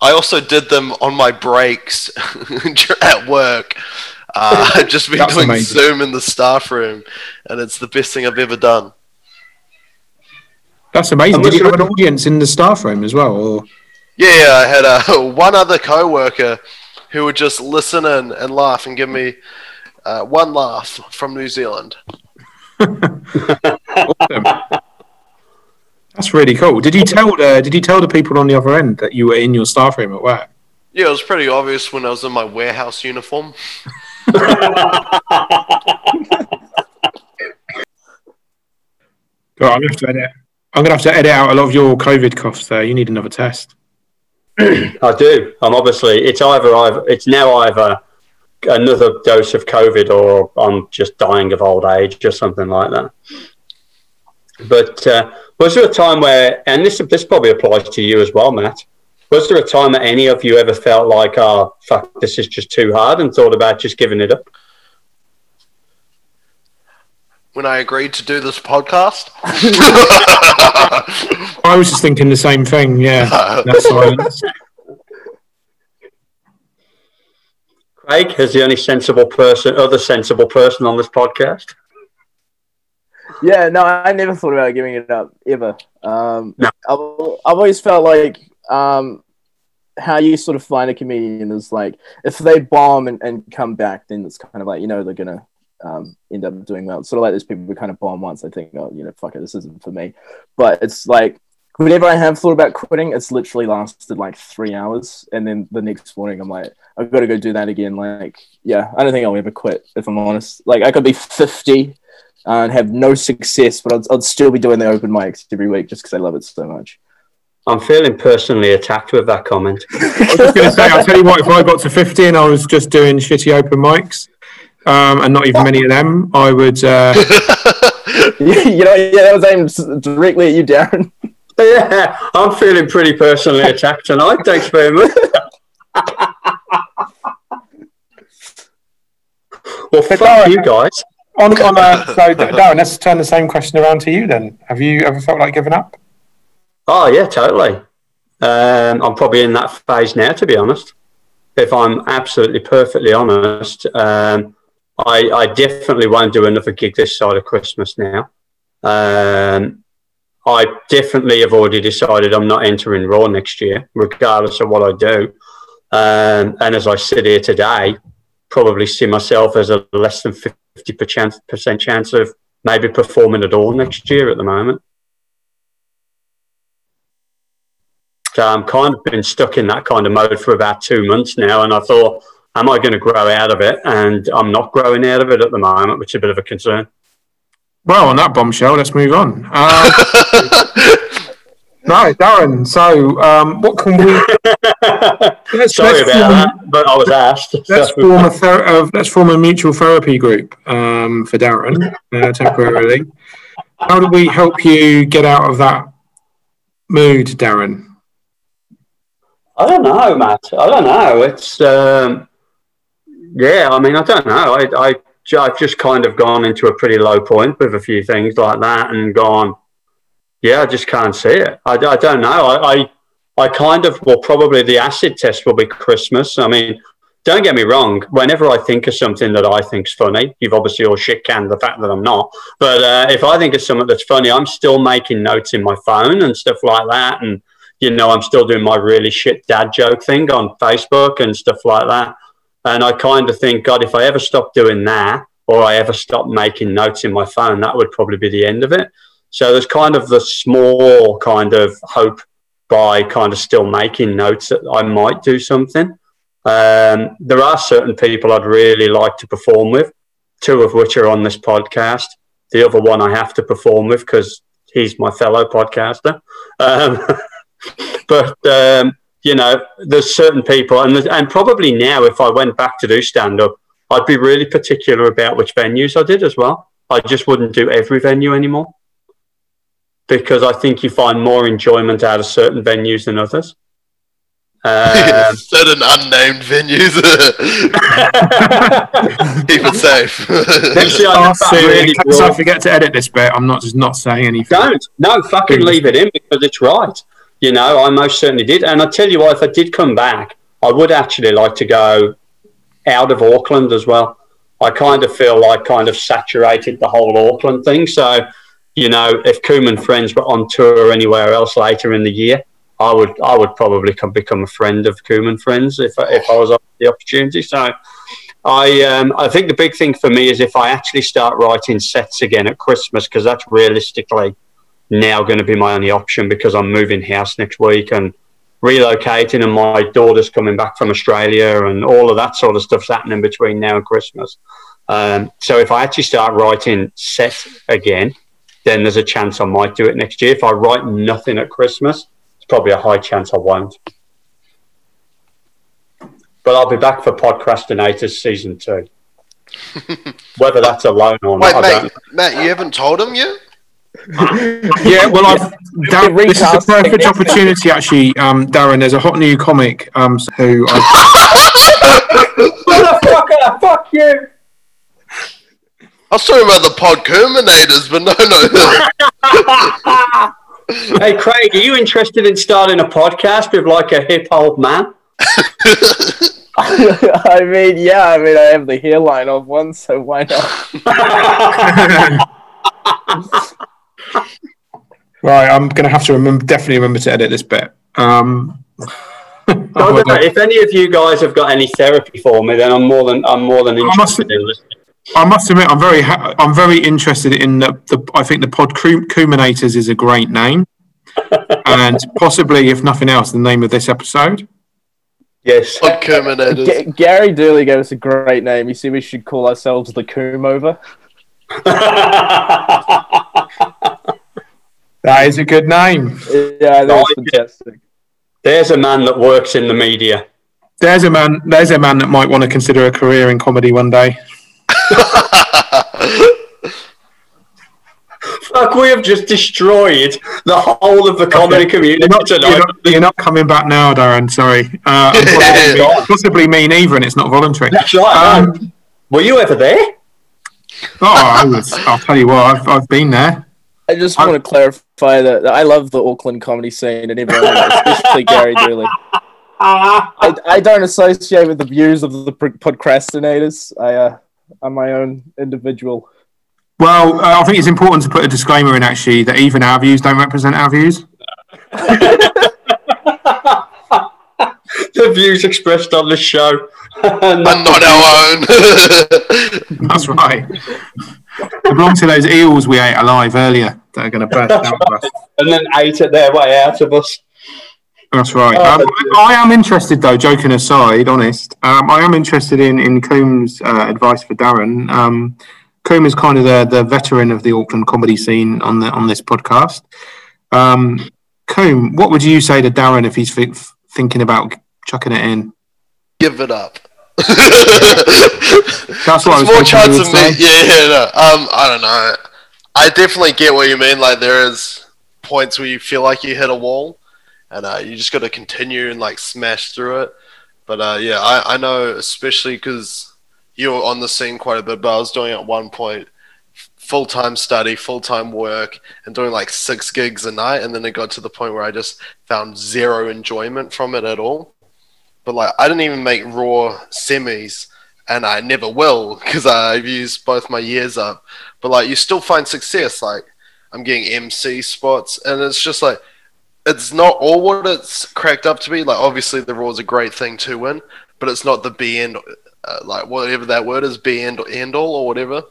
I also did them on my breaks at work. Uh, I've just been That's doing amazing. Zoom in the staff room, and it's the best thing I've ever done. That's amazing. And Did you have an audience in the staff room as well? Or? Yeah, yeah, I had uh, one other coworker who would just listen in and laugh and give me uh, one laugh from New Zealand. Awesome. That's really cool. Did you tell the Did you tell the people on the other end that you were in your staff room at work? Yeah, it was pretty obvious when I was in my warehouse uniform. Well, I'm gonna have to edit. I'm gonna have to edit out a lot of your COVID coughs. There, you need another test. I do. I'm obviously. It's either I've. It's now either another dose of COVID or I'm just dying of old age or something like that. But uh, was there a time where, and this this probably applies to you as well, Matt? Was there a time that any of you ever felt like, oh fuck, this is just too hard, and thought about just giving it up? when I agreed to do this podcast. I was just thinking the same thing. Yeah, that's silence. Craig is the only sensible person, other sensible person on this podcast. Yeah, no, I never thought about giving it up ever. Um, No. I've, I've always felt like um, how you sort of find a comedian is like if they bomb and, and come back, then it's kind of like you know they're gonna um, end up doing well. Sort of like those people who kind of bomb once, I think, oh, you know, fuck it, this isn't for me. But it's like whenever I have thought about quitting, it's literally lasted like three hours, and then the next morning I'm like, I've got to go do that again. Like, yeah, I don't think I'll ever quit if I'm honest. Like, I could be fifty and have no success, but I'd, I'd still be doing the open mics every week just because I love it so much. I'm feeling personally attacked with that comment. I was just going to say, I'll tell you what, if I got to 50 and I was just doing shitty open mics, um, and not even many of them, I would. Uh, you know, yeah, that was aimed directly at you, Darran. Yeah, I'm feeling pretty personally attacked tonight. Thanks very much. well, fuck you guys. On, on a, so, Darran, let's turn the same question around to you then. Have you ever felt like giving up? Oh yeah, totally. Um, I'm probably in that phase now, to be honest. If I'm absolutely perfectly honest, um, I, I definitely won't do another gig this side of Christmas now. Um, I definitely have already decided I'm not entering Raw next year, regardless of what I do. Um, and as I sit here today, probably see myself as a less than 50% chance of maybe performing at all next year at the moment. So I'm kind of been stuck in that kind of mode for about two months now, and I thought, am I going to grow out of it? And I'm not growing out of it at the moment, which is a bit of a concern. Well, on that bombshell, let's move on. Um, right, Darran. So, um, what can we? Let's, Sorry let's about form, that, but I was asked. Let's So- form a ther- uh, let's form a mutual therapy group um, for Darran uh, temporarily. How do we help you get out of that mood, Darran? I don't know, Matt. I don't know. It's um, yeah. I mean, I don't know. I, I I've just kind of gone into a pretty low point with a few things like that, and gone. Yeah, I just can't see it. I, I don't know. I, I I kind of well, probably the acid test will be Christmas. I mean, don't get me wrong. Whenever I think of something that I think's funny, you've obviously all shit canned the fact that I'm not. But uh, if I think of something that's funny, I'm still making notes in my phone and stuff like that, and you know, I'm still doing my really shit dad joke thing on Facebook and stuff like that. And I kind of think, God, if I ever stop doing that or I ever stop making notes in my phone, that would probably be the end of it. So there's kind of the small kind of hope by kind of still making notes that I might do something. Um, there are certain people I'd really like to perform with, two of which are on this podcast. The other one I have to perform with because he's my fellow podcaster. Um, but um, you know, there's certain people, and and probably now, if I went back to do stand up, I'd be really particular about which venues I did as well. I just wouldn't do every venue anymore because I think you find more enjoyment out of certain venues than others. Um, Certain unnamed venues. Keep it safe. Actually, I Oh, think really in case I forget to edit this bit, I'm not just not saying anything. Don't. No, fucking Please. leave it in because it's right. You know, I most certainly did. And I tell you what, if I did come back, I would actually like to go out of Auckland as well. I kind of feel like kind of saturated the whole Auckland thing. So, you know, if Coombe and Friends were on tour or anywhere else later in the year, I would I would probably come become a friend of Coombe and Friends if if I was offered the opportunity. So, I um, I think the big thing for me is if I actually start writing sets again at Christmas because that's realistically now going to be my only option because I'm moving house next week and relocating and my daughter's coming back from Australia and all of that sort of stuff's happening between now and Christmas. Um, so if I actually start writing set again, then there's a chance I might do it next year. If I write nothing at Christmas, it's probably a high chance I won't. But I'll be back for Podcrastinators season two. Whether that's alone or Wait, not, I Matt, you haven't told him yet? Yeah, well, I've, Dar- this is the perfect opportunity, actually, um, Darran. There's a hot new comic um, who I, Motherfucker, fuck you! I was talking about the pod Podcuminators, but no, no. hey, Craig, are you interested in starting a podcast with like a hip old man? I mean, yeah, I mean, I have the hairline of one, so why not? right, I'm going to have to remember, definitely remember to edit this bit. Um, I don't know. If any of you guys have got any therapy for me, then I'm more than I'm more than must- interested in listening. I must admit, I'm very, ha- I'm very interested in the, the. I think the Podcuminators is a great name, and possibly, if nothing else, the name of this episode. Yes. Podcuminators. G- Gary Dooley gave us a great name. You see, we should call ourselves the Coom Over. That is a good name. Yeah, that's yeah. fantastic. There's a man that works in the media. There's a man. There's a man that might want to consider a career in comedy one day. Fuck, we have just destroyed the whole of the comedy community You're not, tonight. you're, not, you're not coming back now, Darran. Sorry. Uh, and possibly, possibly me neither, and it's not voluntary. That's right. Um. Were you ever there? Oh, I was, I'll tell you what. I've, I've been there. I just I'm- want to clarify that, that I love the Auckland comedy scene and everyone, especially Gary Dooley. I, I don't associate with the views of the Podcrastinators. I, uh, I'm my own individual. Well, uh, I think it's important to put a disclaimer in actually that even our views don't represent our views. the views expressed on this show. and not our own. That's right. They belong to those eels we ate alive earlier that are going to burst out of us. and then ate it their way out of us. That's right. Oh, Um, I, I am interested, though. Joking aside, honest, um, I am interested in in Coombe's uh, advice for Darran. Um, Coombe is kind of the, the veteran of the Auckland comedy scene on the on this podcast. Um, Coombe, what would you say to Darran if he's fi- thinking about chucking it in? Give it up. That's what I was There's more chance of me. say. Yeah, yeah, no. Um, I don't know. I definitely get what you mean. Like there is points where you feel like you hit a wall, and uh, you just got to continue and like smash through it. But uh, yeah, I, I know especially because you were on the scene quite a bit. But I was doing at one point full time study, full time work, and doing like six gigs a night. And then it got to the point where I just found zero enjoyment from it at all. But like I didn't even make raw semis and I never will because I've used both my years up. But like, you still find success. Like, I'm getting MC spots, and it's just like, it's not all what it's cracked up to be. Like, obviously, the Raw is a great thing to win, but it's not the be end, uh, like whatever that word is, be end end all or whatever.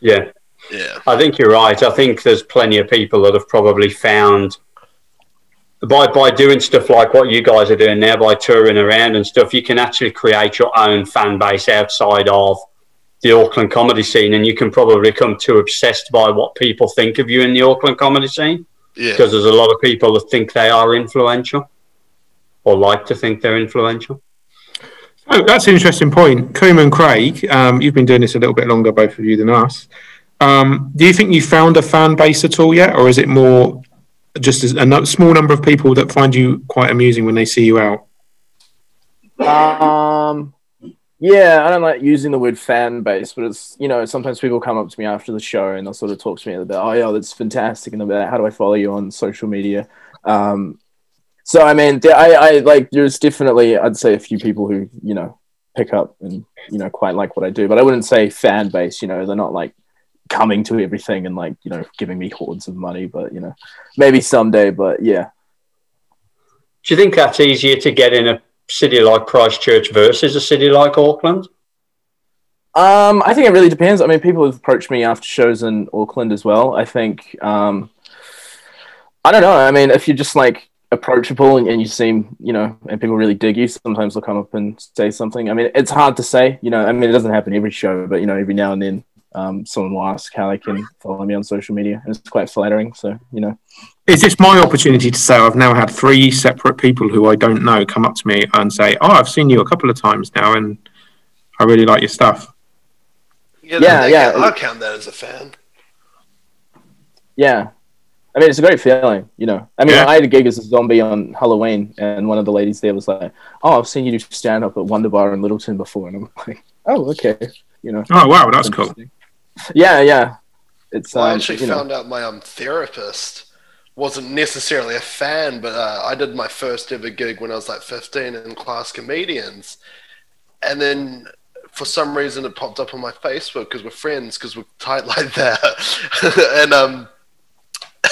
Yeah, Yeah, I think you're right. I think there's plenty of people that have probably found by by doing stuff like what you guys are doing now, by touring around and stuff, you can actually create your own fan base outside of the Auckland comedy scene, and you can probably become too obsessed by what people think of you in the Auckland comedy scene yeah, because there's a lot of people that think they are influential or like to think they're influential. Oh, that's an interesting point. Coombe and Craig, um, you've been doing this a little bit longer, both of you, than us. Um, do you think you found a fan base at all yet, or is it more just as a small number of people that find you quite amusing when they see you out? Um, yeah, I don't like using the word fan base, but it's you know sometimes people come up to me after the show and they'll sort of talk to me about, oh yeah, that's fantastic, and like, how do I follow you on social media? Um, so I mean, I, I like there's definitely I'd say a few people who you know pick up and you know quite like what I do, but I wouldn't say fan base. You know, they're not like coming to everything and like you know giving me hordes of money, but you know maybe someday. But yeah, Do you think that's easier to get in a city like Christchurch versus a city like Auckland? Um, I think it really depends. I mean, people have approached me after shows in Auckland as well. I think, um, I don't know. I mean, if you're just like approachable and, and you seem, you know, and people really dig you, sometimes they'll come up and say something. I mean, it's hard to say, you know, I mean, it doesn't happen every show, but, you know, every now and then um, someone will ask how they can follow me on social media. And it's quite flattering. So, you know, Is this my opportunity to say I've now had three separate people who I don't know come up to me and say, "Oh, I've seen you a couple of times now, and I really like your stuff." yeah, Yeah, yeah. I'll count that as a fan. yeah. I mean, it's a great feeling, you know. I mean, Yeah. I had a gig as a zombie on Halloween, and one of the ladies there was like, "Oh, I've seen you do stand up at Wonder Bar in Lyttelton before," and I'm like, "Oh, okay," you know. Oh, wow, that's cool. Yeah, yeah. It's Well, I um, actually you know, found out my um therapist wasn't necessarily a fan, but uh, I did my first ever gig when I was like 15 in class comedians, and then for some reason it popped up on my Facebook because we're friends because we're tight like that, and um.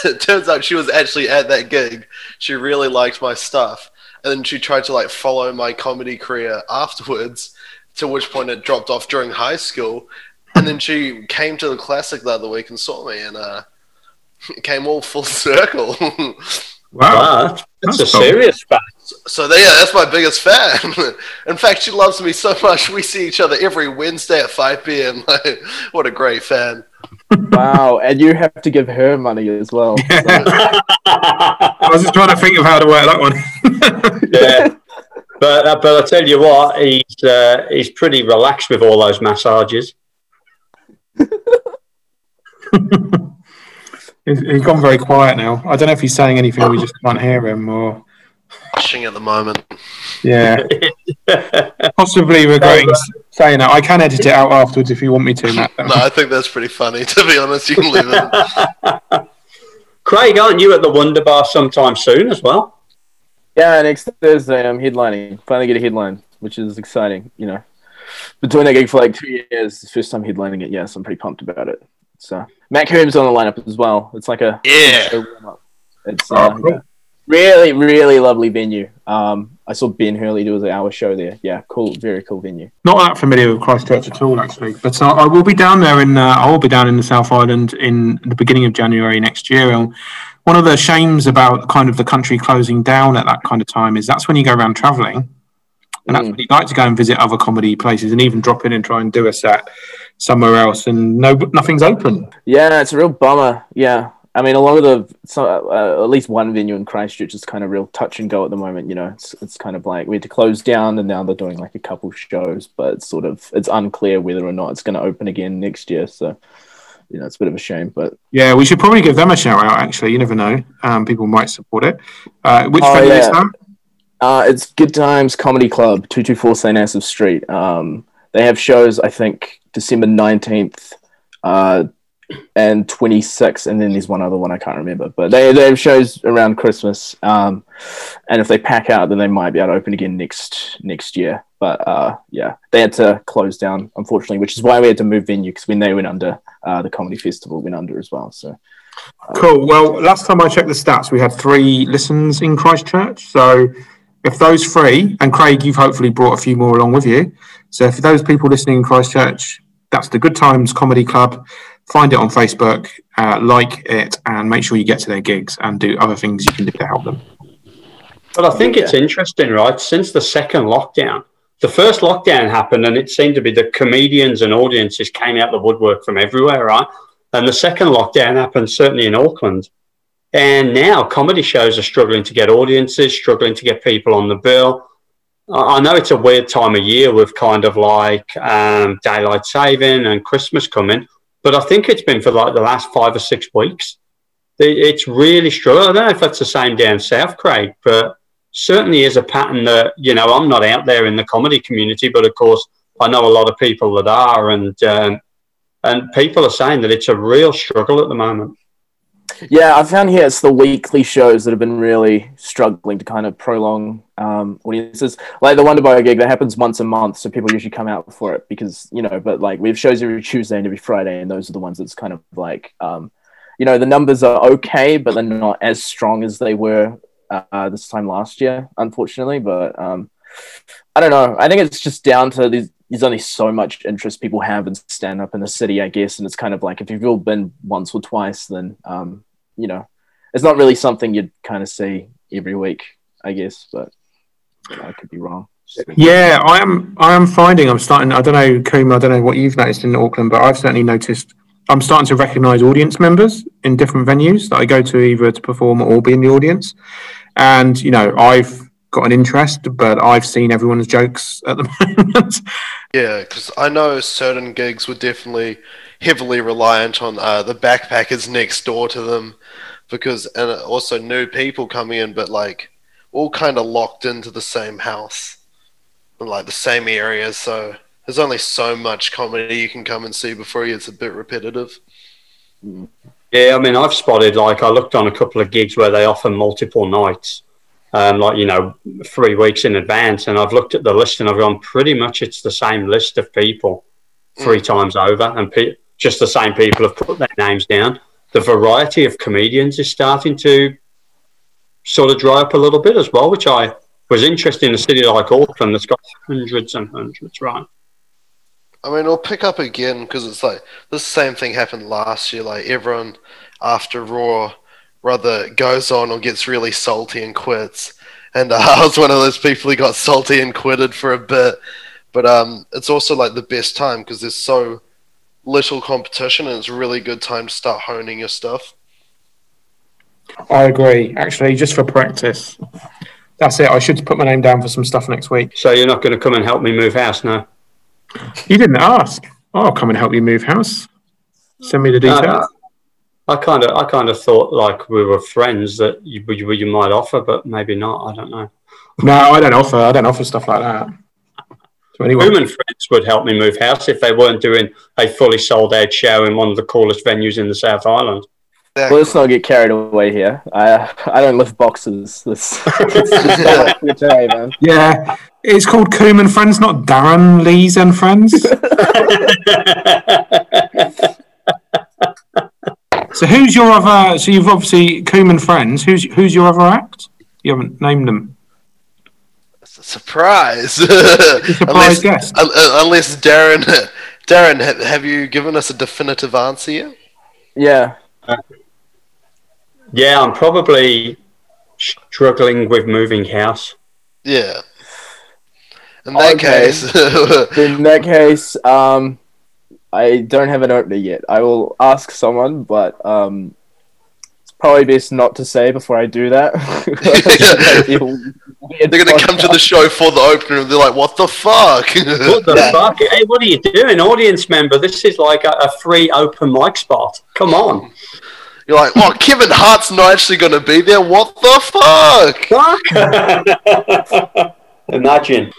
It turns out she was actually at that gig. She really liked my stuff, and then she tried to like follow my comedy career afterwards. To which point it dropped off during high school, and then she came to the classic the other week and saw me, and uh, it came all full circle. Wow. Wow, that's That's a cool. serious fact. so there, yeah, that's my biggest fan. In fact, she loves me so much. We see each other every Wednesday at 5 p.m. Like, what a great fan. wow, and you have to give her money as well. I was just trying to think of how to work that one. yeah. But uh, but I tell you what, he's uh, he's pretty relaxed with all those massages. He's, he's gone very quiet now. I don't know if he's saying anything we just can't hear him or. Watching at the moment. Yeah, possibly regretting s- saying that. I can edit it out afterwards if you want me to, Matt. No, I think that's pretty funny. To be honest, you can leave it. Craig, aren't you at the Wonder Bar sometime soon as well? Yeah, next Thursday I'm headlining. Finally get a headline, which is exciting. You know, been doing that gig for like two years. First time headlining it. Yes, I'm pretty pumped about it. So Matt Coombe's on the lineup as well. It's like a Yeah. a warm-up. It's Oh, uh, cool. yeah. really, really lovely venue. Um, I saw Ben Hurley do an hour show there. Yeah, cool, very cool venue. Not that familiar with Christchurch at all, actually. But uh, I will be down there in. Uh, I will be down in the South Island in the beginning of January next year. And one of the shames about kind of the country closing down at that kind of time is that's when you go around travelling, and that's Mm. when you like to go and visit other comedy places and even drop in and try and do a set somewhere else, and no, nothing's open. Yeah, it's a real bummer. Yeah, I mean, a lot of the so, uh, at least one venue in Christchurch is kind of real touch and go at the moment. You know, it's it's kind of like we had to close down, and now they're doing like a couple shows, but it's sort of it's unclear whether or not it's going to open again next year. So, you know, it's a bit of a shame, but Yeah, we should probably give them a shout out. Actually, you never know. Um, people might support it. Uh, which Oh, venue is that? Uh, it's Good Times Comedy Club, 224 St. Asaph Street. Um, they have shows, I think, December 19th uh, and 26th, and then there's one other one I can't remember. But they, they have shows around Christmas. Um, and if they pack out, then they might be able to open again next next year. But uh, yeah, they had to close down, unfortunately, which is why we had to move venue because when they went under, uh, the Comedy Festival went under as well. So Cool. Well, last time I checked the stats, we had three listens in Christchurch. So if those three, and Craig, you've hopefully brought a few more along with you. So if those people listening in Christchurch, that's the Good Times Comedy Club. Find it on Facebook, uh, like it, and make sure you get to their gigs and do other things you can do to help them. But I think it's interesting, right? Since the second lockdown, the first lockdown happened, and it seemed to be the comedians and audiences came out the woodwork from everywhere, right? And the second lockdown happened certainly in Auckland. And now comedy shows are struggling to get audiences, struggling to get people on the bill. I know it's a weird time of year with kind of like um, daylight saving and Christmas coming, but I think it's been for like the last five or six weeks. It's really struggling. I don't know if that's the same down south, Craig, but certainly is a pattern that you know I'm not out there in the comedy community, but of course I know a lot of people that are, and um, and people are saying that it's a real struggle at the moment. Yeah, I found here it's the weekly shows that have been really struggling to kind of prolong um, audiences. Like the Wonderboy gig that happens once a month, so people usually come out for it because you know. But like we have shows every Tuesday and every Friday, and those are the ones that's kind of like, um, you know, the numbers are okay, but they're not as strong as they were uh, this time last year, unfortunately. But um, I don't know. I think it's just down to these. There's only so much interest people have in stand up in the city, I guess, and it's kind of like if you've all been once or twice, then um, you know, it's not really something you'd kind of see every week, I guess. But you know, I could be wrong. Yeah, I am. I am finding. I'm starting. I don't know, Coom. I don't know what you've noticed in Auckland, but I've certainly noticed. I'm starting to recognise audience members in different venues that I go to either to perform or be in the audience. And you know, I've got an interest, but I've seen everyone's jokes at the moment. Yeah, because I know certain gigs were definitely heavily reliant on uh, the backpackers next door to them, because and also new people coming in, but like all kind of locked into the same house, and, like the same area. So There's only so much comedy you can come and see before it's a bit repetitive. Yeah, I mean, I've spotted like I looked on a couple of gigs where they offer multiple nights, um, like you know, three weeks in advance, and I've looked at the list and I've gone pretty much it's the same list of people three times over, and pe- just the same people have put their names down. The variety of comedians is starting to sort of dry up a little bit as well, which I was interested in a city like Auckland that's got hundreds and hundreds, right? I mean, it'll pick up again because it's like the same thing happened last year. Like everyone after Raw, rather goes on or gets really salty and quits. And uh, I was one of those people who got salty and quitted for a bit. But um, it's also like the best time because there's so little competition and it's a really good time to start honing your stuff. I agree. Actually, just for practice. That's it. I should put my name down for some stuff next week. So you're not going to come and help me move house now? You didn't ask. I'll come and help you move house. Send me the details. Uh, I kind of, I kind of thought like we were friends that you, you, you might offer, but maybe not. I don't know. no, I don't offer. I don't offer stuff like that. So anyway, Human friends would help me move house if they weren't doing a fully sold out show in one of the coolest venues in the South Island. Well, let's not get carried away here. I I don't lift boxes. This, this, this not man. yeah, it's called Coombe and Friends, not Darran Lees and Friends. so who's your other? So you've obviously Coombe and Friends. Who's who's your other act? You haven't named them. It's a surprise. Surprise unless, guest. un- un- unless Darran, Darran, ha- have you given us a definitive answer yet? Yeah. yeah, I'm probably struggling with moving house. Yeah. In that Okay. case, In that case, um, I don't have an opener yet. I will ask someone, but um, it's probably best not to say before I do that. they're gonna come to the show for the opener and they're like, "What the fuck?" What the fuck? Hey, what are you doing, audience member? This is like a, a free open mic spot. Come on. You're like, "Oh, Kevin Hart's not actually gonna be there. What the fuck?" Fuck. Imagine.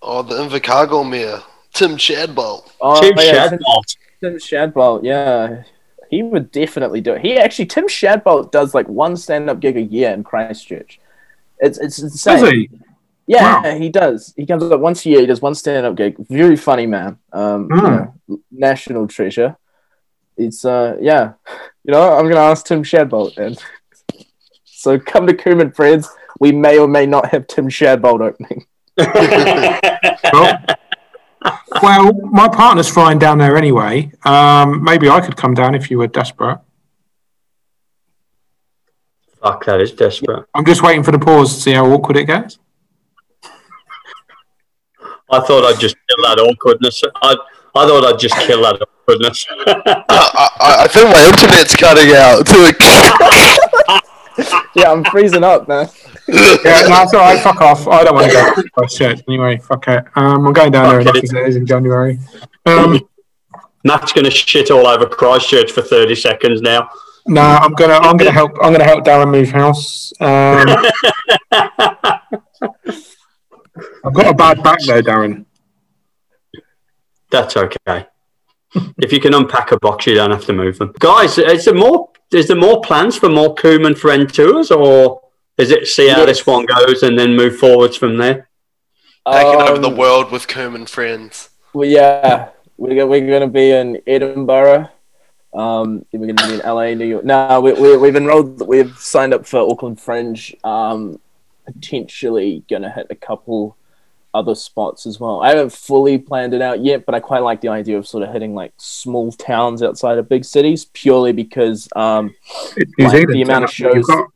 Oh, the Invercargill Mayor, Tim Shadbolt. Oh, Tim yeah, Shadbolt. Tim Shadbolt, yeah. He would definitely do it. He actually, Tim Shadbolt does like one stand up gig a year in Christchurch. It's it's insane. Does he? Yeah, Wow. he does. He comes up once a year. He does one stand-up gig. Very funny man. Um, you Hmm. know, national treasure. It's uh, yeah. You know, I'm gonna ask Tim Shadbolt then. so come to Coombe friends. We may or may not have Tim Shadbolt opening. Well, well, my partner's flying down there anyway. Um, maybe I could come down if you were desperate. Fuck, that is desperate. I'm just waiting for the pause to see how awkward it gets. I thought I'd just kill that awkwardness. I, I thought I'd just kill that awkwardness. I, I, I think my internet's cutting out. Yeah, I'm freezing up, man. Yeah, no, it's all right. Fuck off. I don't want to go to Christchurch anyway. Fuck it. Um, I'm going down there Fuck enough it. as it is in January. Um, Matt's going to shit all over Christchurch for 30 seconds now. no, I'm gonna, I'm gonna help. I'm gonna help Darran move house. Um, I've got a bad back though, Darran. That's okay. if you can unpack a box, you don't have to move them. Guys, is there more? Is there more plans for more Coombe and Friend tours, or is it see how Yes. this one goes and then move forwards from there? Taking over the Um, world with Coombe and friends. Well, yeah, we're, we're going to be in Edinburgh. Um, we're going to be in LA, New York. No, we, we, we've enrolled, we've signed up for Auckland Fringe. Um, potentially going to hit a couple other spots as well. I haven't fully planned it out yet, but I quite like the idea of sort of hitting like small towns outside of big cities purely because, um, It's Like, the amount of isn't it? You've shows-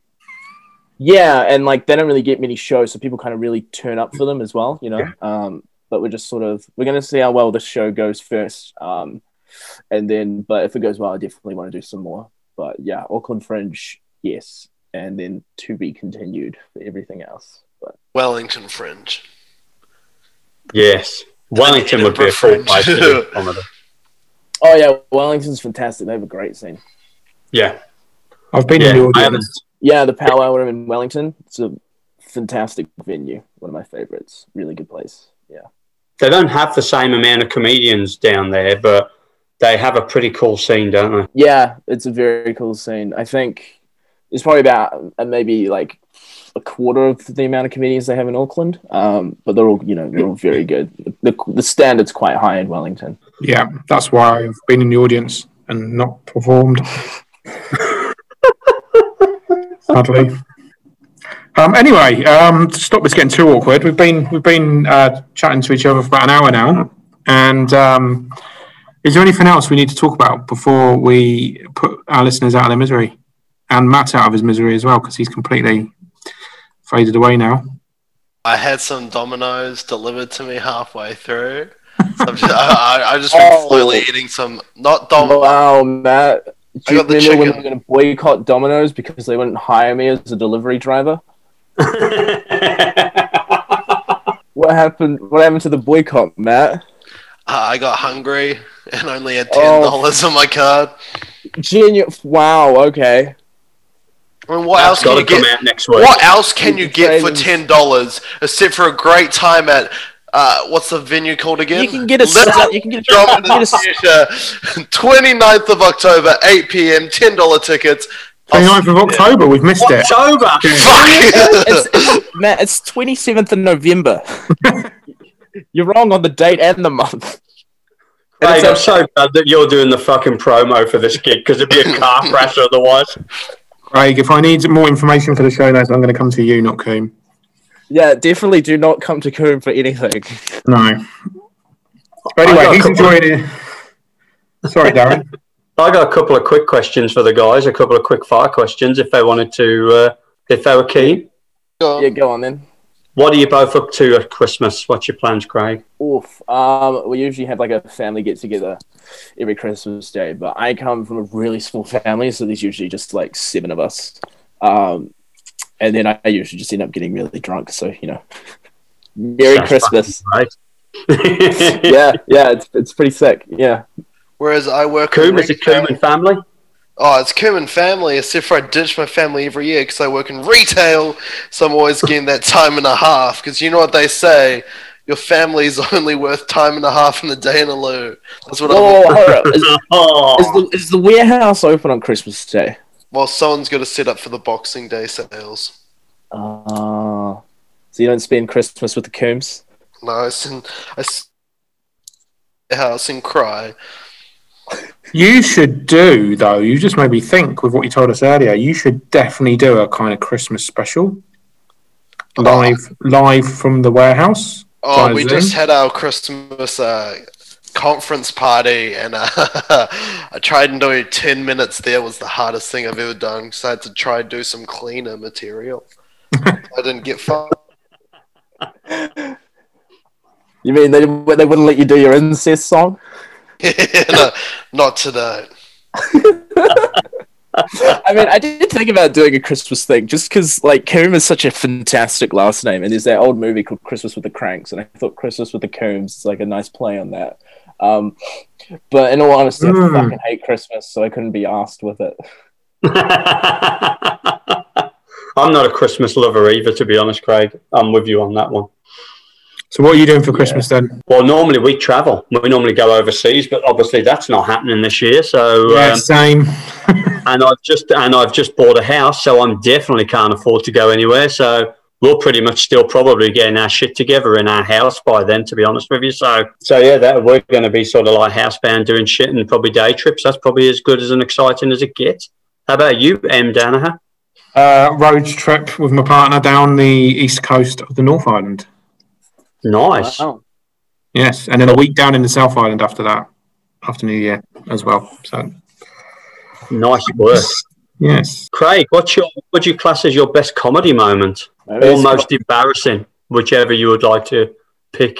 yeah, and like they don't really get many shows, so people kind of really turn up for them as well, you know. Um, but we're just sort of we're gonna see how well this show goes first, um, and then but if it goes well, I definitely want to do some more. But yeah, Auckland Fringe, yes, and then to be continued for everything else. But Wellington Fringe. Yes. Wellington would be a cool Edinburgh place to do comedy. oh yeah, Wellington's fantastic. They have a great scene. Yeah. I've been Yeah, in the I haven't. audience. Yeah, the Powwow Room in Wellington. It's a fantastic venue. One of my favorites. Really good place. Yeah. they don't have the same amount of comedians down there, but they have a pretty cool scene, don't they? Yeah, it's a very cool scene. I think it's probably about uh, maybe like a quarter of the amount of comedians they have in Auckland. Um, but they're all, you know, they're all very good. The, the standard's quite high in Wellington. Yeah, that's why I've been in the audience and not performed. Sadly. Um, anyway, um, to stop this getting too awkward, we've been we've been uh, chatting to each other for about an hour now, and um, is there anything else we need to talk about before we put our listeners out of their misery and Matt out of his misery as well because he's completely faded away now? I had some Domino's delivered to me halfway through. So I'm just, I, I, I just been Oh. slowly eating some, not Domino's. Wow, Matt. Do you got the remember when chicken. they were going to boycott Domino's because they wouldn't hire me as a delivery driver? What happened? What happened to the boycott, Matt? Uh, I got hungry and only had Oh. ten dollars on my card. Genius! Wow. Okay. I mean, what That's else can you get? next week. What else can you get for ten dollars except for a great time at uh, what's the venue called again? You can get a Little set- you can get a- Dominus you can Theatre, 29th of October, 8 p.m., ten dollar tickets. 29th of October, we've missed it. October. Fuck! it's, it's, Matt, it's 27th of November. You're wrong on the date and the month. And Craig, it's I'm so glad that you're doing the fucking promo for this gig because it'd be a car crash otherwise. Craig, if I need more information for the show notes, I'm going to come to you, not Coombe. yeah, definitely do not come to Coombe for anything. No. But anyway, he's couple- enjoyed it. Sorry, Darran. I got a couple of quick questions for the guys, a couple of quick fire questions if they wanted to, uh, if they were keen. Yeah, go on then. What are you both up to at Christmas? What's your plans, Craig? Oof. Um, we usually have like a family get together every Christmas day, but I come from a really small family, so there's usually just like seven of us. Um, and then I usually just end up getting really drunk. So you know, Merry Sounds Christmas. Right. yeah, yeah, it's it's pretty sick. Yeah. Whereas I work Coombe, in is it retail- Coombe and family? Oh, it's Coombe and family, except for I ditch my family every year because I work in retail, so I'm always getting that time and a half. Because you know what they say, your family's only worth time and a half in the day in a loo. That's what Whoa, I'm. hold up. Is, Oh, is the is the warehouse open on Christmas Day? Well, someone's got to set up for the Boxing Day sales. Ah, so you don't spend Christmas with the Coombes? No, I sit, I sit in the house and cry. You should do, though, you just made me think with what you told us earlier, you should definitely do a kind of Christmas special. Live live from the warehouse. Oh, we Zoom? just had our Christmas uh, conference party, and uh, I tried and do ten minutes. There was the hardest thing I've ever done because I had to try and do some cleaner material. I didn't get far. You mean they they wouldn't let you do your incest song? no, not today. I mean, I did think about doing a Christmas thing just because, like, Coombe is such a fantastic last name, and there's that old movie called Christmas with the Cranks, and I thought Christmas with the Coombes is like a nice play on that. Um, but in all honesty, I Mm. fucking hate Christmas, so I couldn't be asked with it. I'm not a Christmas lover either, to be honest, Craig. I'm with you on that one. So what are you doing for Christmas then? Well, normally we travel. We normally go overseas, but obviously that's not happening this year. So, Yeah, um, same. and I've just and I've just bought a house, so I'm definitely can't afford to go anywhere. So we'll pretty much still probably getting our shit together in our house by then, to be honest with you. So, so yeah, that we're going to be sort of like housebound doing shit and probably day trips. That's probably as good as and exciting as it gets. How about you, M Danaher? Uh, road trip with my partner down the east coast of the North Island. Nice. Wow. Yes, and then a week down in the South Island after that, after New Year as well. So Nice work. yes, Craig, what's your would you class as your best comedy moment? Maybe Or it's most embarrassing, whichever you would like to pick.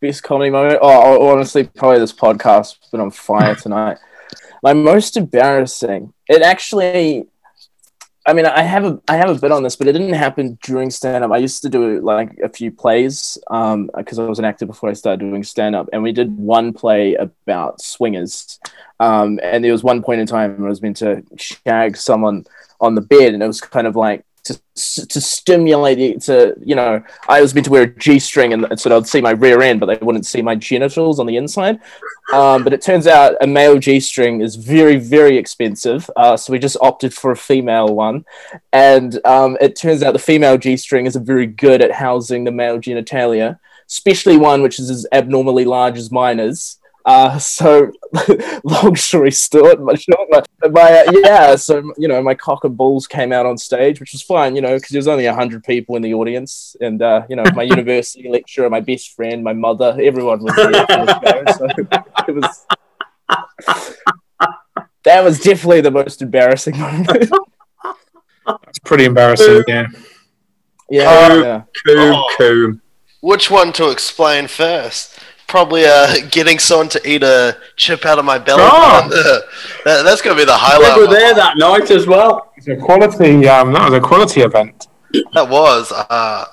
best comedy moment. Oh, honestly, probably this podcast has been on fire tonight. My most embarrassing. It actually. I mean, I have a I have a bit on this, but it didn't happen during stand up. I used to do like a few plays um because I was an actor before I started doing stand up, and we did one play about swingers. Um, and there was one point in time where I was meant to shag someone on the bed, and it was kind of like to to stimulate it to you know I was meant to wear a G string and so i'd see my rear end, but they wouldn't see my genitals on the inside. Um, but it turns out a male G string is very very expensive, uh, so we just opted for a female one, and um, it turns out the female G string isn't very good at housing the male genitalia, especially one which is as abnormally large as mine is. Uh, so long story short, my, my, my uh, yeah, so you know, my cock and balls came out on stage, which was fine, you know, because there was only hundred people in the audience, and uh, you know, my university lecturer, my best friend, my mother, everyone was there. the show, so it was. That was definitely the most embarrassing moment. It's pretty embarrassing. Yeah. yeah, Oh. yeah. Coom, Oh. coom. Which one to explain first? Probably uh, getting someone to eat a chip out of my belly. Oh. button. that, that's going to be the highlight. We highlight. were of there that night as well. It's a quality. Um, that was a quality event. That was. Uh,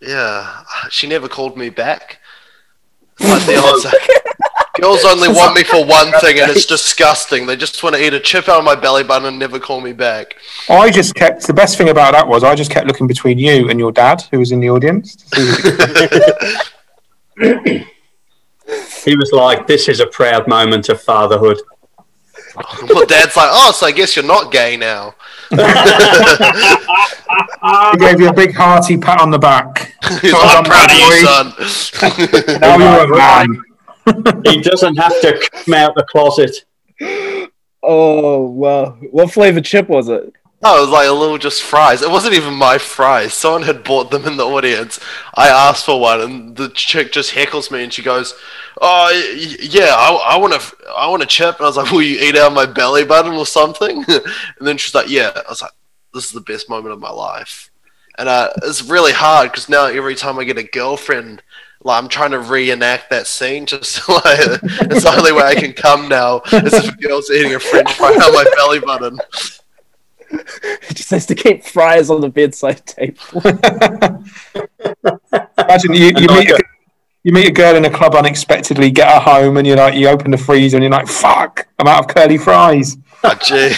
yeah. She never called me back. Like the answer. Girls only want me for one thing, and it's disgusting. They just want to eat a chip out of my belly button and never call me back. I just kept. The best thing about that was I just kept looking between you and your dad, who was in the audience. to see- He was like, "This is a proud moment of fatherhood." Well, Dad's like, oh, so I guess you're not gay now. he gave you a big hearty pat on the back. He's Well like, I'm done, proud of you, son. Now you're a man. He doesn't have to come out the closet. Oh wow! What flavor chip was it? No, it was like a little just fries. It wasn't even my fries. Someone had bought them in the audience. I asked for one, and the chick just heckles me, and she goes, "Oh, yeah, I, want to, I want a chip." And I was like, "Will you eat out my belly button or something?" and then she's like, "Yeah." I was like, "This is the best moment of my life," and uh, it's really hard because now every time I get a girlfriend. Like I'm trying to reenact that scene, just like it's the only way I can come now. Is if a girl's eating a French fry out my belly button. It just has to keep fries on the bedside table. Imagine you, you meet a, you meet a girl in a club unexpectedly, get her home, and you're like, you open the freezer and you're like, fuck, I'm out of curly fries. Oh, gee.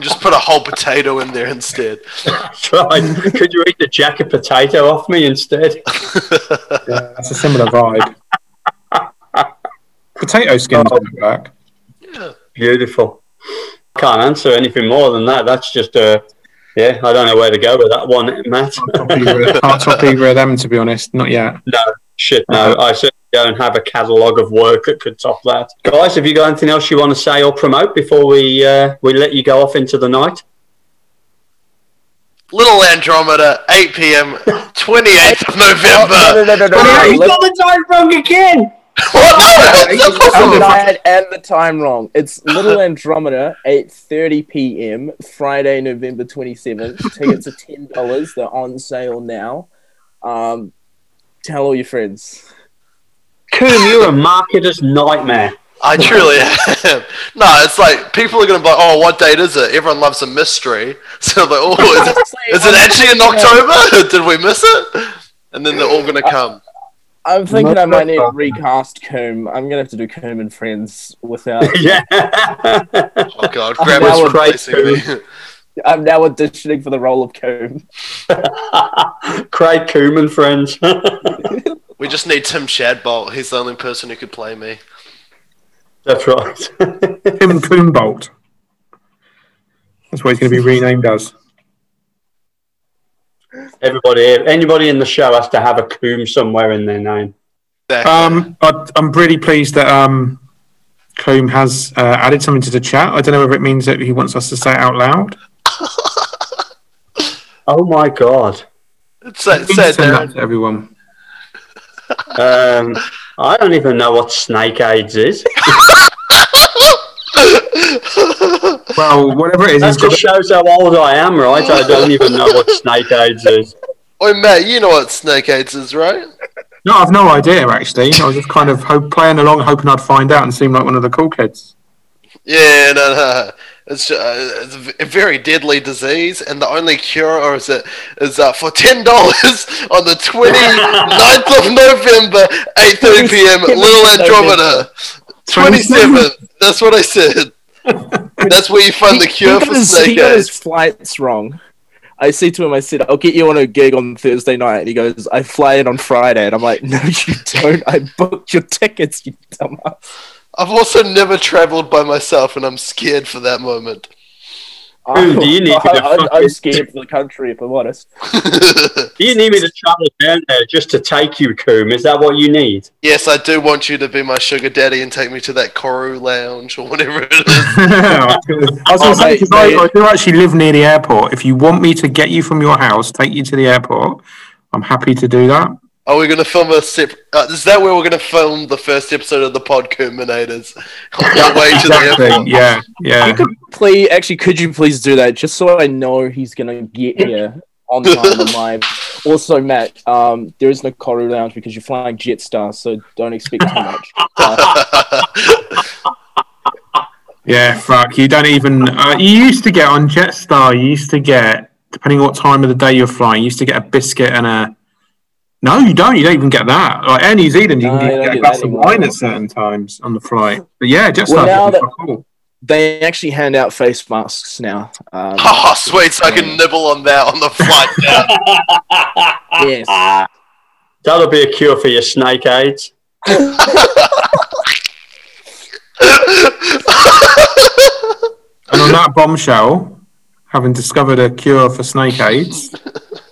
Just put a whole potato in there instead. That's right. Could you eat the jacket potato off me instead? Yeah, that's a similar vibe. Potato skins Oh. don't work. Yeah. Beautiful. Can't answer anything more than that. That's just a. Yeah, I don't know where to go with that one, Matt. Can't top either of them, to be honest. Not yet. No, shit, no. I certainly don't have a catalogue of work that could top that. Guys, have you got anything else you want to say or promote before we uh, we let you go off into the night? Little Andromeda, 8 p.m., 28th of November. no, no, no, no, no. you Let's- got the time wrong again. What? No, that's the impossible. night and the time wrong. It's Little Andromeda, 8.30 p.m., Friday, November 27th. Tickets are $10. They're on sale now. Um, tell all your friends. Coombe, you're a marketer's nightmare. I truly am. No, it's like people are going to be like, oh, what date is it? Everyone loves a mystery. So they're like, oh, is it, is it actually in October? Did we miss it? And then they're all going to come. I'm thinking I might need to recast Coombe. I'm going to have to do Coombe and Friends without... yeah. Oh, God. Grab that is replacing me. I'm now auditioning for the role of Coombe. Craig Coombe and friends. We just need Tim Shadbolt. He's the only person who could play me. That's right. Tim Coombolt. That's what he's going to be renamed as. Everybody, anybody in the show has to have a Coombe somewhere in their name. Um, I, I'm really pleased that um, Coombe has uh, added something to the chat. I don't know whether it means that he wants us to say it out loud. Oh my god. Say, Please say it, send that to everyone. Um, I don't even know what snake AIDS is. Well, whatever it is, That he's just shows how old I am, right? I don't even know what snake AIDS is. Oi, Matt, you know what Snake AIDS is, right? No, I've no idea actually. I was just kind of hope, playing along, hoping I'd find out and seem like one of the cool kids. Yeah, no, no. It's, uh, it's a v- a very deadly disease, and the only cure is it is uh, for ten dollars on the 29th of November, eight thirty p.m. Little Andromeda, twenty seventh. That's what I said. That's where you find the cure he for got his, he snake got flights wrong. I said to him, I said, I'll get you on a gig on Thursday night. And he goes, I fly in on Friday. And I'm like, no, you don't. I booked your tickets, you dumbass. I've also never traveled by myself, and I'm scared for that moment. Ooh, do you need I, to I'm, fucking- I'm scared for the country, if I'm honest. Do you need me to travel down there just to take you, Coombe? Is that what you need? yes, I do want you to be my sugar daddy and take me to that Koru lounge or whatever it is. I was gonna oh, say, because I, I do actually live near the airport. If you want me to get you from your house, take you to the airport, I'm happy to do that. Are we going to film a separate? Uh, is that where we're going to film the first episode of the Podcominators? On our way to the airport. Yeah, yeah. You could please, actually, could you please do that just so I know he's gonna get here on time and live. Also, Matt, um, there is no Koru Lounge because you're flying Jetstar, so don't expect too much. Uh, Yeah, fuck. You don't even. Uh, you used to get on Jetstar. You used to get, depending on what time of the day you're flying, you used to get a biscuit and a. No, you don't. You don't even get that. Like Air New Zealand, you No, can you get, don't a get glass of wine at certain times on the flight. But yeah, just Well, now that- cool. they actually hand out face masks now. Um, oh, sweet! So I can nibble on that on the flight down. yes. That'll be a cure for your snake aids. And on that bombshell, having discovered a cure for snake aids,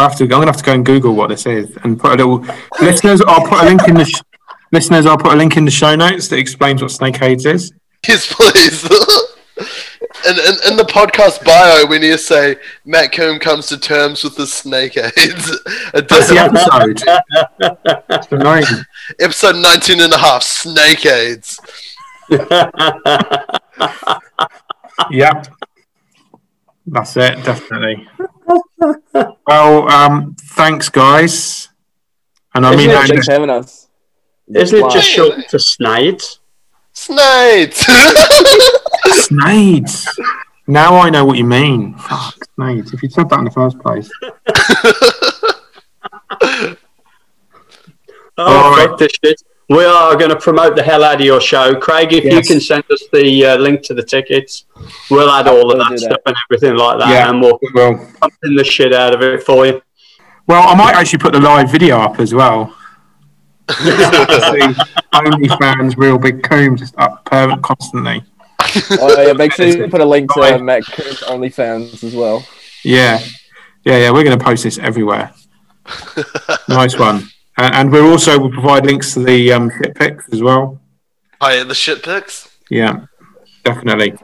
I have to. I'm gonna have to go and Google what this is and put a little. listeners, I'll put a link in the. Sh- listeners, I'll put a link in the show notes that explains what snake aids is. yes, please. and, and in the podcast bio, we need to say Matt Coombe comes to terms with the snake aids. A That's the episode. Annoying. episode 19 and a half, snake aids. Yep. That's it, definitely. Well, um, thanks, guys. And I Isn't mean, it and- Jake's having us? Isn't it just Wow. short for snades? Snakes! Snades. Now I know what you mean. Fuck, Snades. If you said that in the first place. Oh, All right. fuck this shit. We are going to promote the hell out of your show. Craig, if you can send us the uh, link to the tickets, we'll add all of that that. stuff and everything like that, Yeah. and we'll Well, pump in the shit out of it for you. well, I might actually put the live video up as well. See, OnlyFans, real big comb, just up permanent constantly. Oh, yeah, make sure you put a link to uh, Matt Coombe's OnlyFans as well. Yeah, yeah, yeah. We're going to post this everywhere. nice one. And, and we're also will provide links to the um, fit pics as well. oh, yeah, the shit pics? Yeah, definitely.